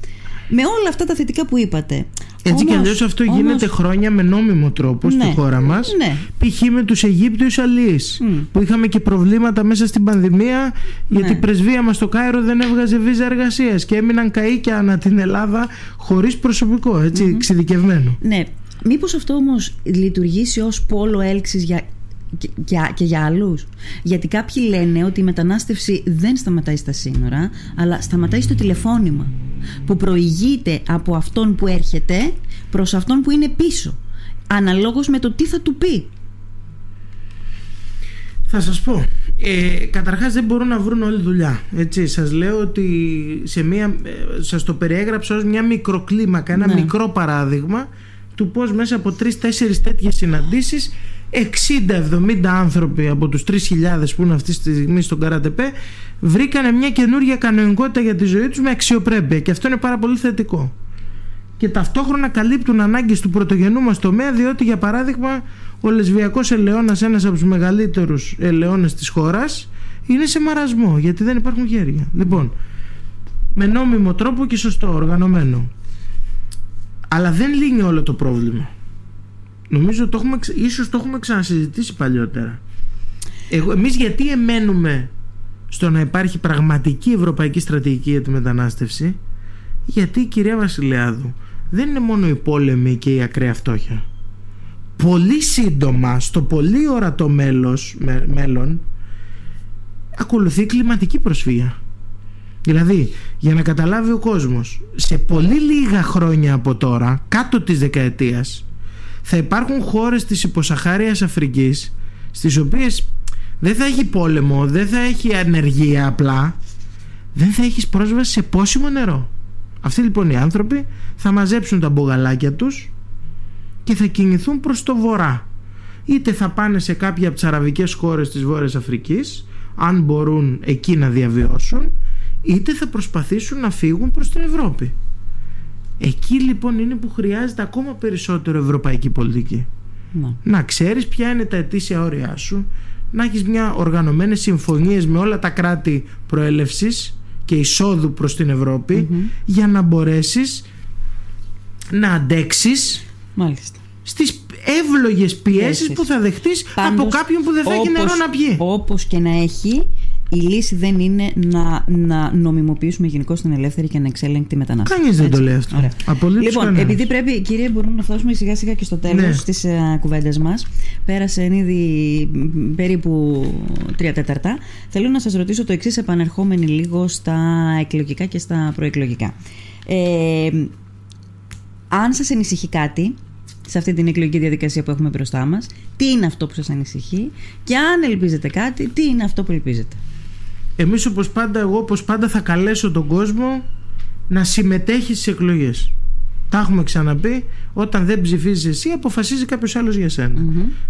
με όλα αυτά τα θετικά που είπατε. Έτσι κι Όμως- αλλιώς αυτό όμως- γίνεται χρόνια με νόμιμο τρόπο στη Ναι, χώρα μας. ναι. Π.χ. με τους Αιγύπτιους αλληλεί. Μμ. Που είχαμε και προβλήματα μέσα στην πανδημία γιατί Ναι. η πρεσβεία μας στο Κάιρο δεν έβγαζε βίζα εργασίας και έμειναν καίκια ανά την Ελλάδα χωρίς προσωπικό, έτσι, εξειδικευμένο. Ναι. Μήπως αυτό όμως λειτουργήσει ως πόλο έλξης για, και, και- και για άλλους. Γιατί κάποιοι λένε ότι η μετανάστευση δεν σταματάει στα σύνορα, αλλά σταματάει στο τηλεφώνημα. Που προηγείται από αυτόν που έρχεται προς αυτόν που είναι πίσω. Αναλόγως με το τι θα του πει. Θα σας πω. Ε, καταρχάς δεν μπορούν να βρουν όλη δουλειά. Έτσι, σας λέω ότι σε μία, ε, σας το περιέγραψα ως μια μικροκλίμακα, ένα Ναι. μικρό παράδειγμα του πώς μέσα από τρεις-τέσσερις τέτοιες συναντήσεις 60-70 άνθρωποι από τους 3.000 που είναι αυτή τη στιγμή στον Καρατεπέ βρήκανε μια καινούργια κανονικότητα για τη ζωή τους με αξιοπρέπεια και αυτό είναι πάρα πολύ θετικό. Και ταυτόχρονα καλύπτουν ανάγκες του πρωτογενού μας τομέα διότι για παράδειγμα ο λεσβιακός ελαιώνας ένας από τους μεγαλύτερους ελαιώνες της χώρας είναι σε μαρασμό γιατί δεν υπάρχουν χέρια. Λοιπόν με νόμιμο τρόπο και σωστό οργανωμένο. Αλλά δεν λύνει όλο το πρόβλημα νομίζω το έχουμε, ξε- ίσως το έχουμε ξανασυζητήσει παλιότερα Εγώ, εμείς γιατί εμένουμε στο να υπάρχει πραγματική ευρωπαϊκή στρατηγική για τη μετανάστευση; Γιατί κυρία Βασιλιάδου δεν είναι μόνο η πόλεμη και η ακραία φτώχεια. Πολύ σύντομα, στο πολύ ορατό μέλος, με- μέλλον, ακολουθεί η κλιματική προσφυγιά. Δηλαδή, για να καταλάβει ο κόσμος, σε πολύ λίγα χρόνια από τώρα, κάτω της δεκαετίας, θα υπάρχουν χώρες της υποσαχάριας Αφρικής, στις οποίες δεν θα έχει πόλεμο, δεν θα έχει ανεργία απλά, δεν θα έχεις πρόσβαση σε πόσιμο νερό. Αυτοί λοιπόν οι άνθρωποι θα μαζέψουν τα μπογαλάκια τους και θα κινηθούν προς το βορρά. Είτε θα πάνε σε κάποια από τις αραβικές χώρες της Βόρειας Αφρικής, αν μπορούν εκεί να διαβιώσουν, είτε θα προσπαθήσουν να φύγουν προς την Ευρώπη. Εκεί λοιπόν είναι που χρειάζεται ακόμα περισσότερο ευρωπαϊκή πολιτική. Ναι. Να ξέρεις ποια είναι τα ετήσια όρια σου, να έχεις μια οργανωμένες συμφωνίες με όλα τα κράτη προέλευσης και εισόδου προς την ευρωπη για να μπορέσεις να αντέξεις Μάλιστα. στις εύλογες πιέσεις Πιέσεις. που θα δεχτείς από Πάντως, κάποιον που δεν θα έχει όπως- νερό να πιει. Όπως και να έχει, η λύση δεν είναι να, να νομιμοποιήσουμε γενικώ την ελεύθερη και ανεξέλεγκτη μετανάστευση. Κανείς δεν το Έτσι. λέει αυτό. Ωραία. Απολύτως Λοιπόν, κανένας. επειδή πρέπει, κύριε, μπορούμε να φτάσουμε σιγά σιγά και στο τέλος Ναι. της ε, κουβέντας μας. Πέρασε ήδη μ, περίπου τρία τέταρτα. Θέλω να σας ρωτήσω το εξής, επανερχόμενοι λίγο στα εκλογικά και στα προεκλογικά. Ε, αν σας ανησυχεί κάτι, σε αυτή την εκλογική διαδικασία που έχουμε μπροστά μας, τι είναι αυτό που σας ανησυχεί; Και αν ελπίζετε κάτι, τι είναι αυτό που ελπίζετε; Εμείς όπως πάντα, εγώ όπως πάντα θα καλέσω τον κόσμο να συμμετέχει στις εκλογές. Τα έχουμε ξαναπεί. Όταν δεν ψηφίζεις εσύ, αποφασίζει κάποιος άλλος για σενα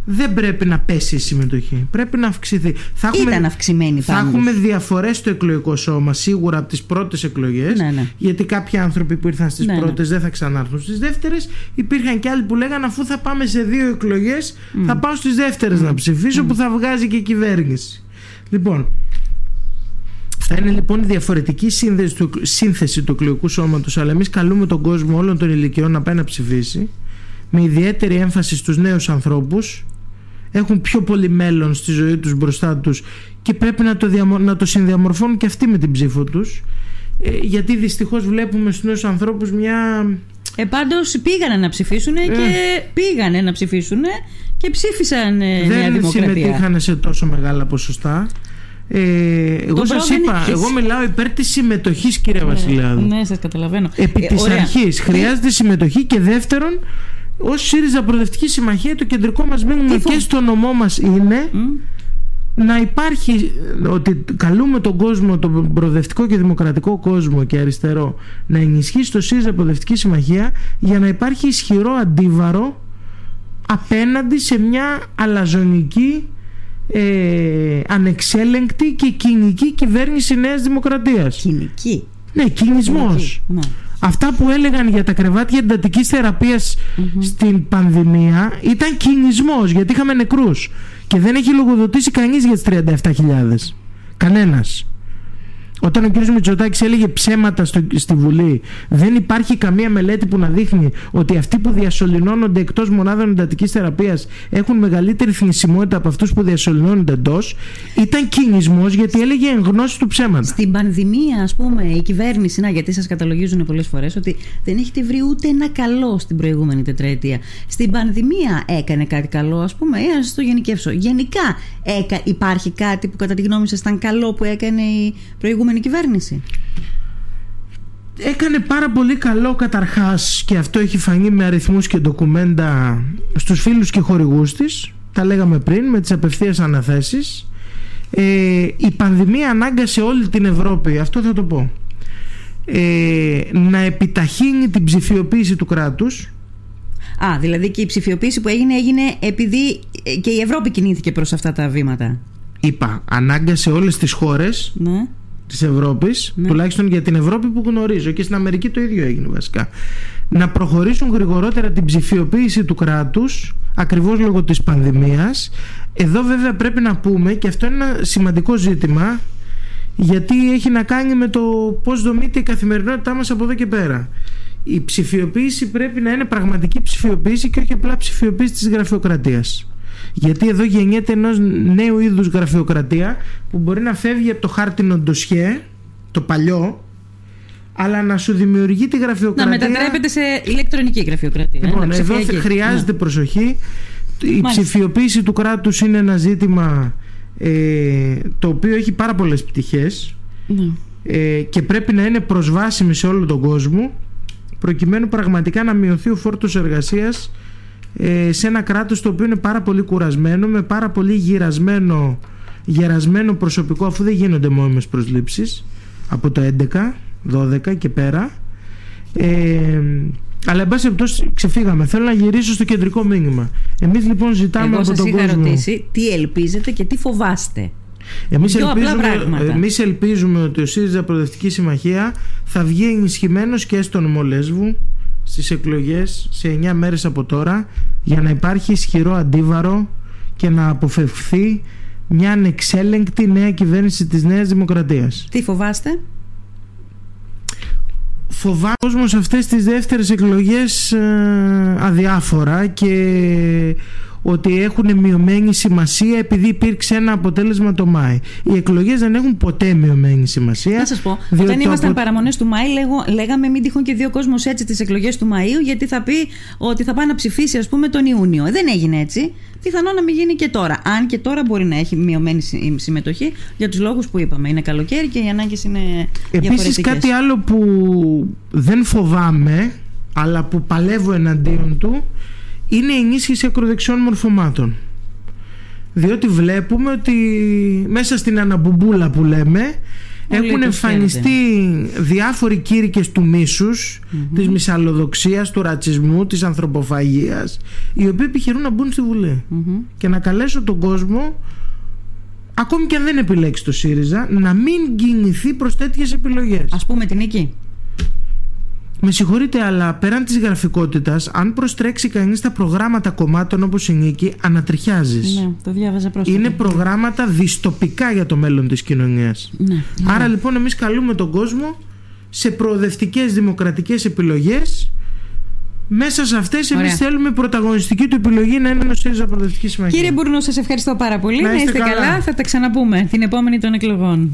Δεν πρέπει να πέσει η συμμετοχή. Πρέπει να αυξηθεί. Θα έχουμε, Ήταν αυξημένη Θα έχουμε διαφορές στο εκλογικό σώμα σίγουρα από τις πρώτες εκλογές. Ναι, ναι. Γιατί κάποιοι άνθρωποι που ήρθαν στις ναι, ναι. πρώτες δεν θα ξανάρθουν στις δεύτερες. Υπήρχαν και άλλοι που λέγανε αφού θα πάμε σε δύο εκλογές, θα πάω στις δεύτερες να ψηφίσω που θα βγάζει και η κυβέρνηση. Λοιπόν, θα είναι λοιπόν διαφορετική σύνθεση του, σύνθεση του εκλογικού σώματος, αλλά εμείς καλούμε τον κόσμο όλων των ηλικιών να πάει να ψηφίσει με ιδιαίτερη έμφαση στους νέους ανθρώπους έχουν πιο πολύ μέλλον στη ζωή τους μπροστά τους και πρέπει να το, να το συνδιαμορφώνουν και αυτοί με την ψήφο τους ε, γιατί δυστυχώς βλέπουμε στους νέους ανθρώπους μια... Ε, πάντως πήγανε να ψηφίσουν ε. και πήγανε να ψηφίσουν και ψήφισαν ε, Δεν Νέα Δημοκρατία. Δεν συμμετείχαν σε τόσο μεγάλα ποσοστά. Ε, εγώ σας είπα, εγώ μιλάω υπέρ της συμμετοχής, κύριε ναι, Βασιλιάδου. Ναι, σας καταλαβαίνω. Επί ε, της αρχής χρειάζεται συμμετοχή και δεύτερον, ως ΣΥΡΙΖΑ Προοδευτική Συμμαχία, το κεντρικό μας μήνυμα και στο νομό μας είναι να υπάρχει, ότι καλούμε τον κόσμο, τον προοδευτικό και δημοκρατικό κόσμο και αριστερό, να ενισχύσει το ΣΥΡΙΖΑ Προοδευτική Συμμαχία για να υπάρχει ισχυρό αντίβαρο απέναντι σε μια αλαζονική ε, ανεξέλεγκτη και κοινική κυβέρνηση Νέας Δημοκρατίας. Κοινική. Ναι, κινησμός. Ναι. Αυτά που έλεγαν για τα κρεβάτια εντατικής στην πανδημία ήταν κινησμός γιατί είχαμε νεκρούς και δεν έχει λογοδοτήσει κανείς για τις 37.000. Κανένας. Όταν ο κ. Μητσοτάκης έλεγε ψέματα στο, στη Βουλή, δεν υπάρχει καμία μελέτη που να δείχνει ότι αυτοί που διασωληνώνονται εκτός μονάδων εντατικής θεραπείας έχουν μεγαλύτερη θνησιμότητα από αυτούς που διασωληνώνονται εντός. Ήταν κινησμός γιατί έλεγε εν γνώση του ψέματα. Στην πανδημία, ας πούμε, η κυβέρνηση, να γιατί σας καταλογίζουν πολλές φορές ότι δεν έχετε βρει ούτε ένα καλό στην προηγούμενη τετραετία. Στην πανδημία έκανε κάτι καλό, ας πούμε, ή ας το γενικεύσω. Γενικά έκα, υπάρχει κάτι που κατά τη γνώμη σας ήταν καλό που έκανε η προηγούμενη προηγούμενη κυβέρνηση. Έκανε πάρα πολύ καλό καταρχάς και αυτό έχει φανεί με αριθμούς και ντοκουμέντα στους φίλους και χορηγούς της. Τα λέγαμε πριν με τις απευθείας αναθέσεις. Ε, η πανδημία ανάγκασε όλη την Ευρώπη αυτό θα το πω ε, να επιταχύνει την ψηφιοποίηση του κράτους. Α, δηλαδή και η ψηφιοποίηση που έγινε έγινε επειδή και η Ευρώπη κινήθηκε προς αυτά τα βήματα. Είπα, ανάγκασε όλες τις χώρες ναι της Ευρώπης ναι. τουλάχιστον για την Ευρώπη που γνωρίζω. Και στην Αμερική το ίδιο έγινε βασικά. Να προχωρήσουν γρηγορότερα την ψηφιοποίηση του κράτους ακριβώς λόγω της πανδημίας. Εδώ βέβαια πρέπει να πούμε και αυτό είναι ένα σημαντικό ζήτημα γιατί έχει να κάνει με το πώς δομείται η καθημερινότητά μας από εδώ και πέρα. Η ψηφιοποίηση πρέπει να είναι πραγματική ψηφιοποίηση και όχι απλά ψηφιοποίηση της γραφειοκρατίας γιατί εδώ γεννιέται ενός νέου είδους γραφειοκρατία που μπορεί να φεύγει από το χάρτινο ντοσιέ, το παλιό, αλλά να σου δημιουργεί τη γραφειοκρατία. Να μετατρέπεται σε ηλεκτρονική γραφειοκρατία. Ε, λοιπόν, εδώ χρειάζεται ναι. προσοχή. Η ψηφιοποίηση του κράτους είναι ένα ζήτημα ε, το οποίο έχει πάρα πολλές πτυχές ναι. ε, και πρέπει να είναι προσβάσιμη σε όλο τον κόσμο προκειμένου πραγματικά να μειωθεί ο φόρτος εργασίας ε, σε ένα κράτος το οποίο είναι πάρα πολύ κουρασμένο με πάρα πολύ γυρασμένο γερασμένο προσωπικό αφού δεν γίνονται μόνιμες προσλήψεις από το 11, 12 και πέρα ε, αλλά εν πάση περιπτώσει ξεφύγαμε. Θέλω να γυρίσω στο κεντρικό μήνυμα. Εμείς λοιπόν ζητάμε Εγώ από τον κόσμο. Εγώ ρωτήσει τι ελπίζετε και τι φοβάστε. Εμείς ελπίζουμε, εμείς ελπίζουμε ότι ο ΣΥΡΙΖΑ Προοδευτική Συμμαχία θα βγει ενισχυμένος και στον Μολέσβου στις εκλογές σε 9 μέρες από τώρα για να υπάρχει ισχυρό αντίβαρο και να αποφευχθεί μια ανεξέλεγκτη νέα κυβέρνηση της Νέας Δημοκρατίας. Τι φοβάστε; Φοβάμαι κόσμος σε αυτές τις δεύτερες εκλογές ε, αδιάφορα και ότι έχουν μειωμένη σημασία επειδή υπήρξε ένα αποτέλεσμα το Μάη. Οι εκλογές δεν έχουν ποτέ μειωμένη σημασία. Να σας πω, όταν ήμασταν απο... παραμονές του Μάη, λέγω, λέγαμε μην τυχόν και δύο κόσμος έτσι τις εκλογές του Μαΐου, γιατί θα πει ότι θα πάει να ψηφίσει, ας πούμε, τον Ιούνιο. Δεν έγινε έτσι. Πιθανό να μην γίνει και τώρα. Αν και τώρα μπορεί να έχει μειωμένη συμμετοχή για τους λόγους που είπαμε. Είναι καλοκαίρι και οι ανάγκες είναι. Επίσης, κάτι άλλο που δεν φοβάμαι, αλλά που παλεύω εναντίον του είναι η ενίσχυση ακροδεξιών μορφωμάτων. Διότι βλέπουμε ότι μέσα στην αναμπουμπούλα που λέμε Όλοι έχουν το εμφανιστεί διάφοροι κήρυκες του μίσους, της μυσαλλοδοξίας, του ρατσισμού, της ανθρωποφαγίας, οι οποίοι επιχειρούν να μπουν στη Βουλή. Μμμ. Και να καλέσω τον κόσμο, ακόμη και αν δεν επιλέξει το ΣΥΡΙΖΑ, να μην κινηθεί προς τέτοιες επιλογές. Ας πούμε την νίκη. Με συγχωρείτε, αλλά πέραν της γραφικότητας, αν προστρέξει κανείς τα προγράμματα κομμάτων όπως η Νίκη, ανατριχιάζεις. Ναι, το διάβαζα πρόσφατα. Είναι προγράμματα δυστοπικά για το μέλλον της κοινωνίας. Ναι. Άρα λοιπόν εμείς καλούμε τον κόσμο σε προοδευτικές δημοκρατικές επιλογές μέσα σε αυτές εμείς Ωραία. θέλουμε η πρωταγωνιστική του επιλογή να είναι ο ΣΥΡΙΖΑ Προοδευτικής Συμμαχίας. Κύριε Μπουρνού, σας ευχαριστώ πάρα πολύ. Να είστε καλά. Θα τα ξαναπούμε την επόμενη των εκλογών.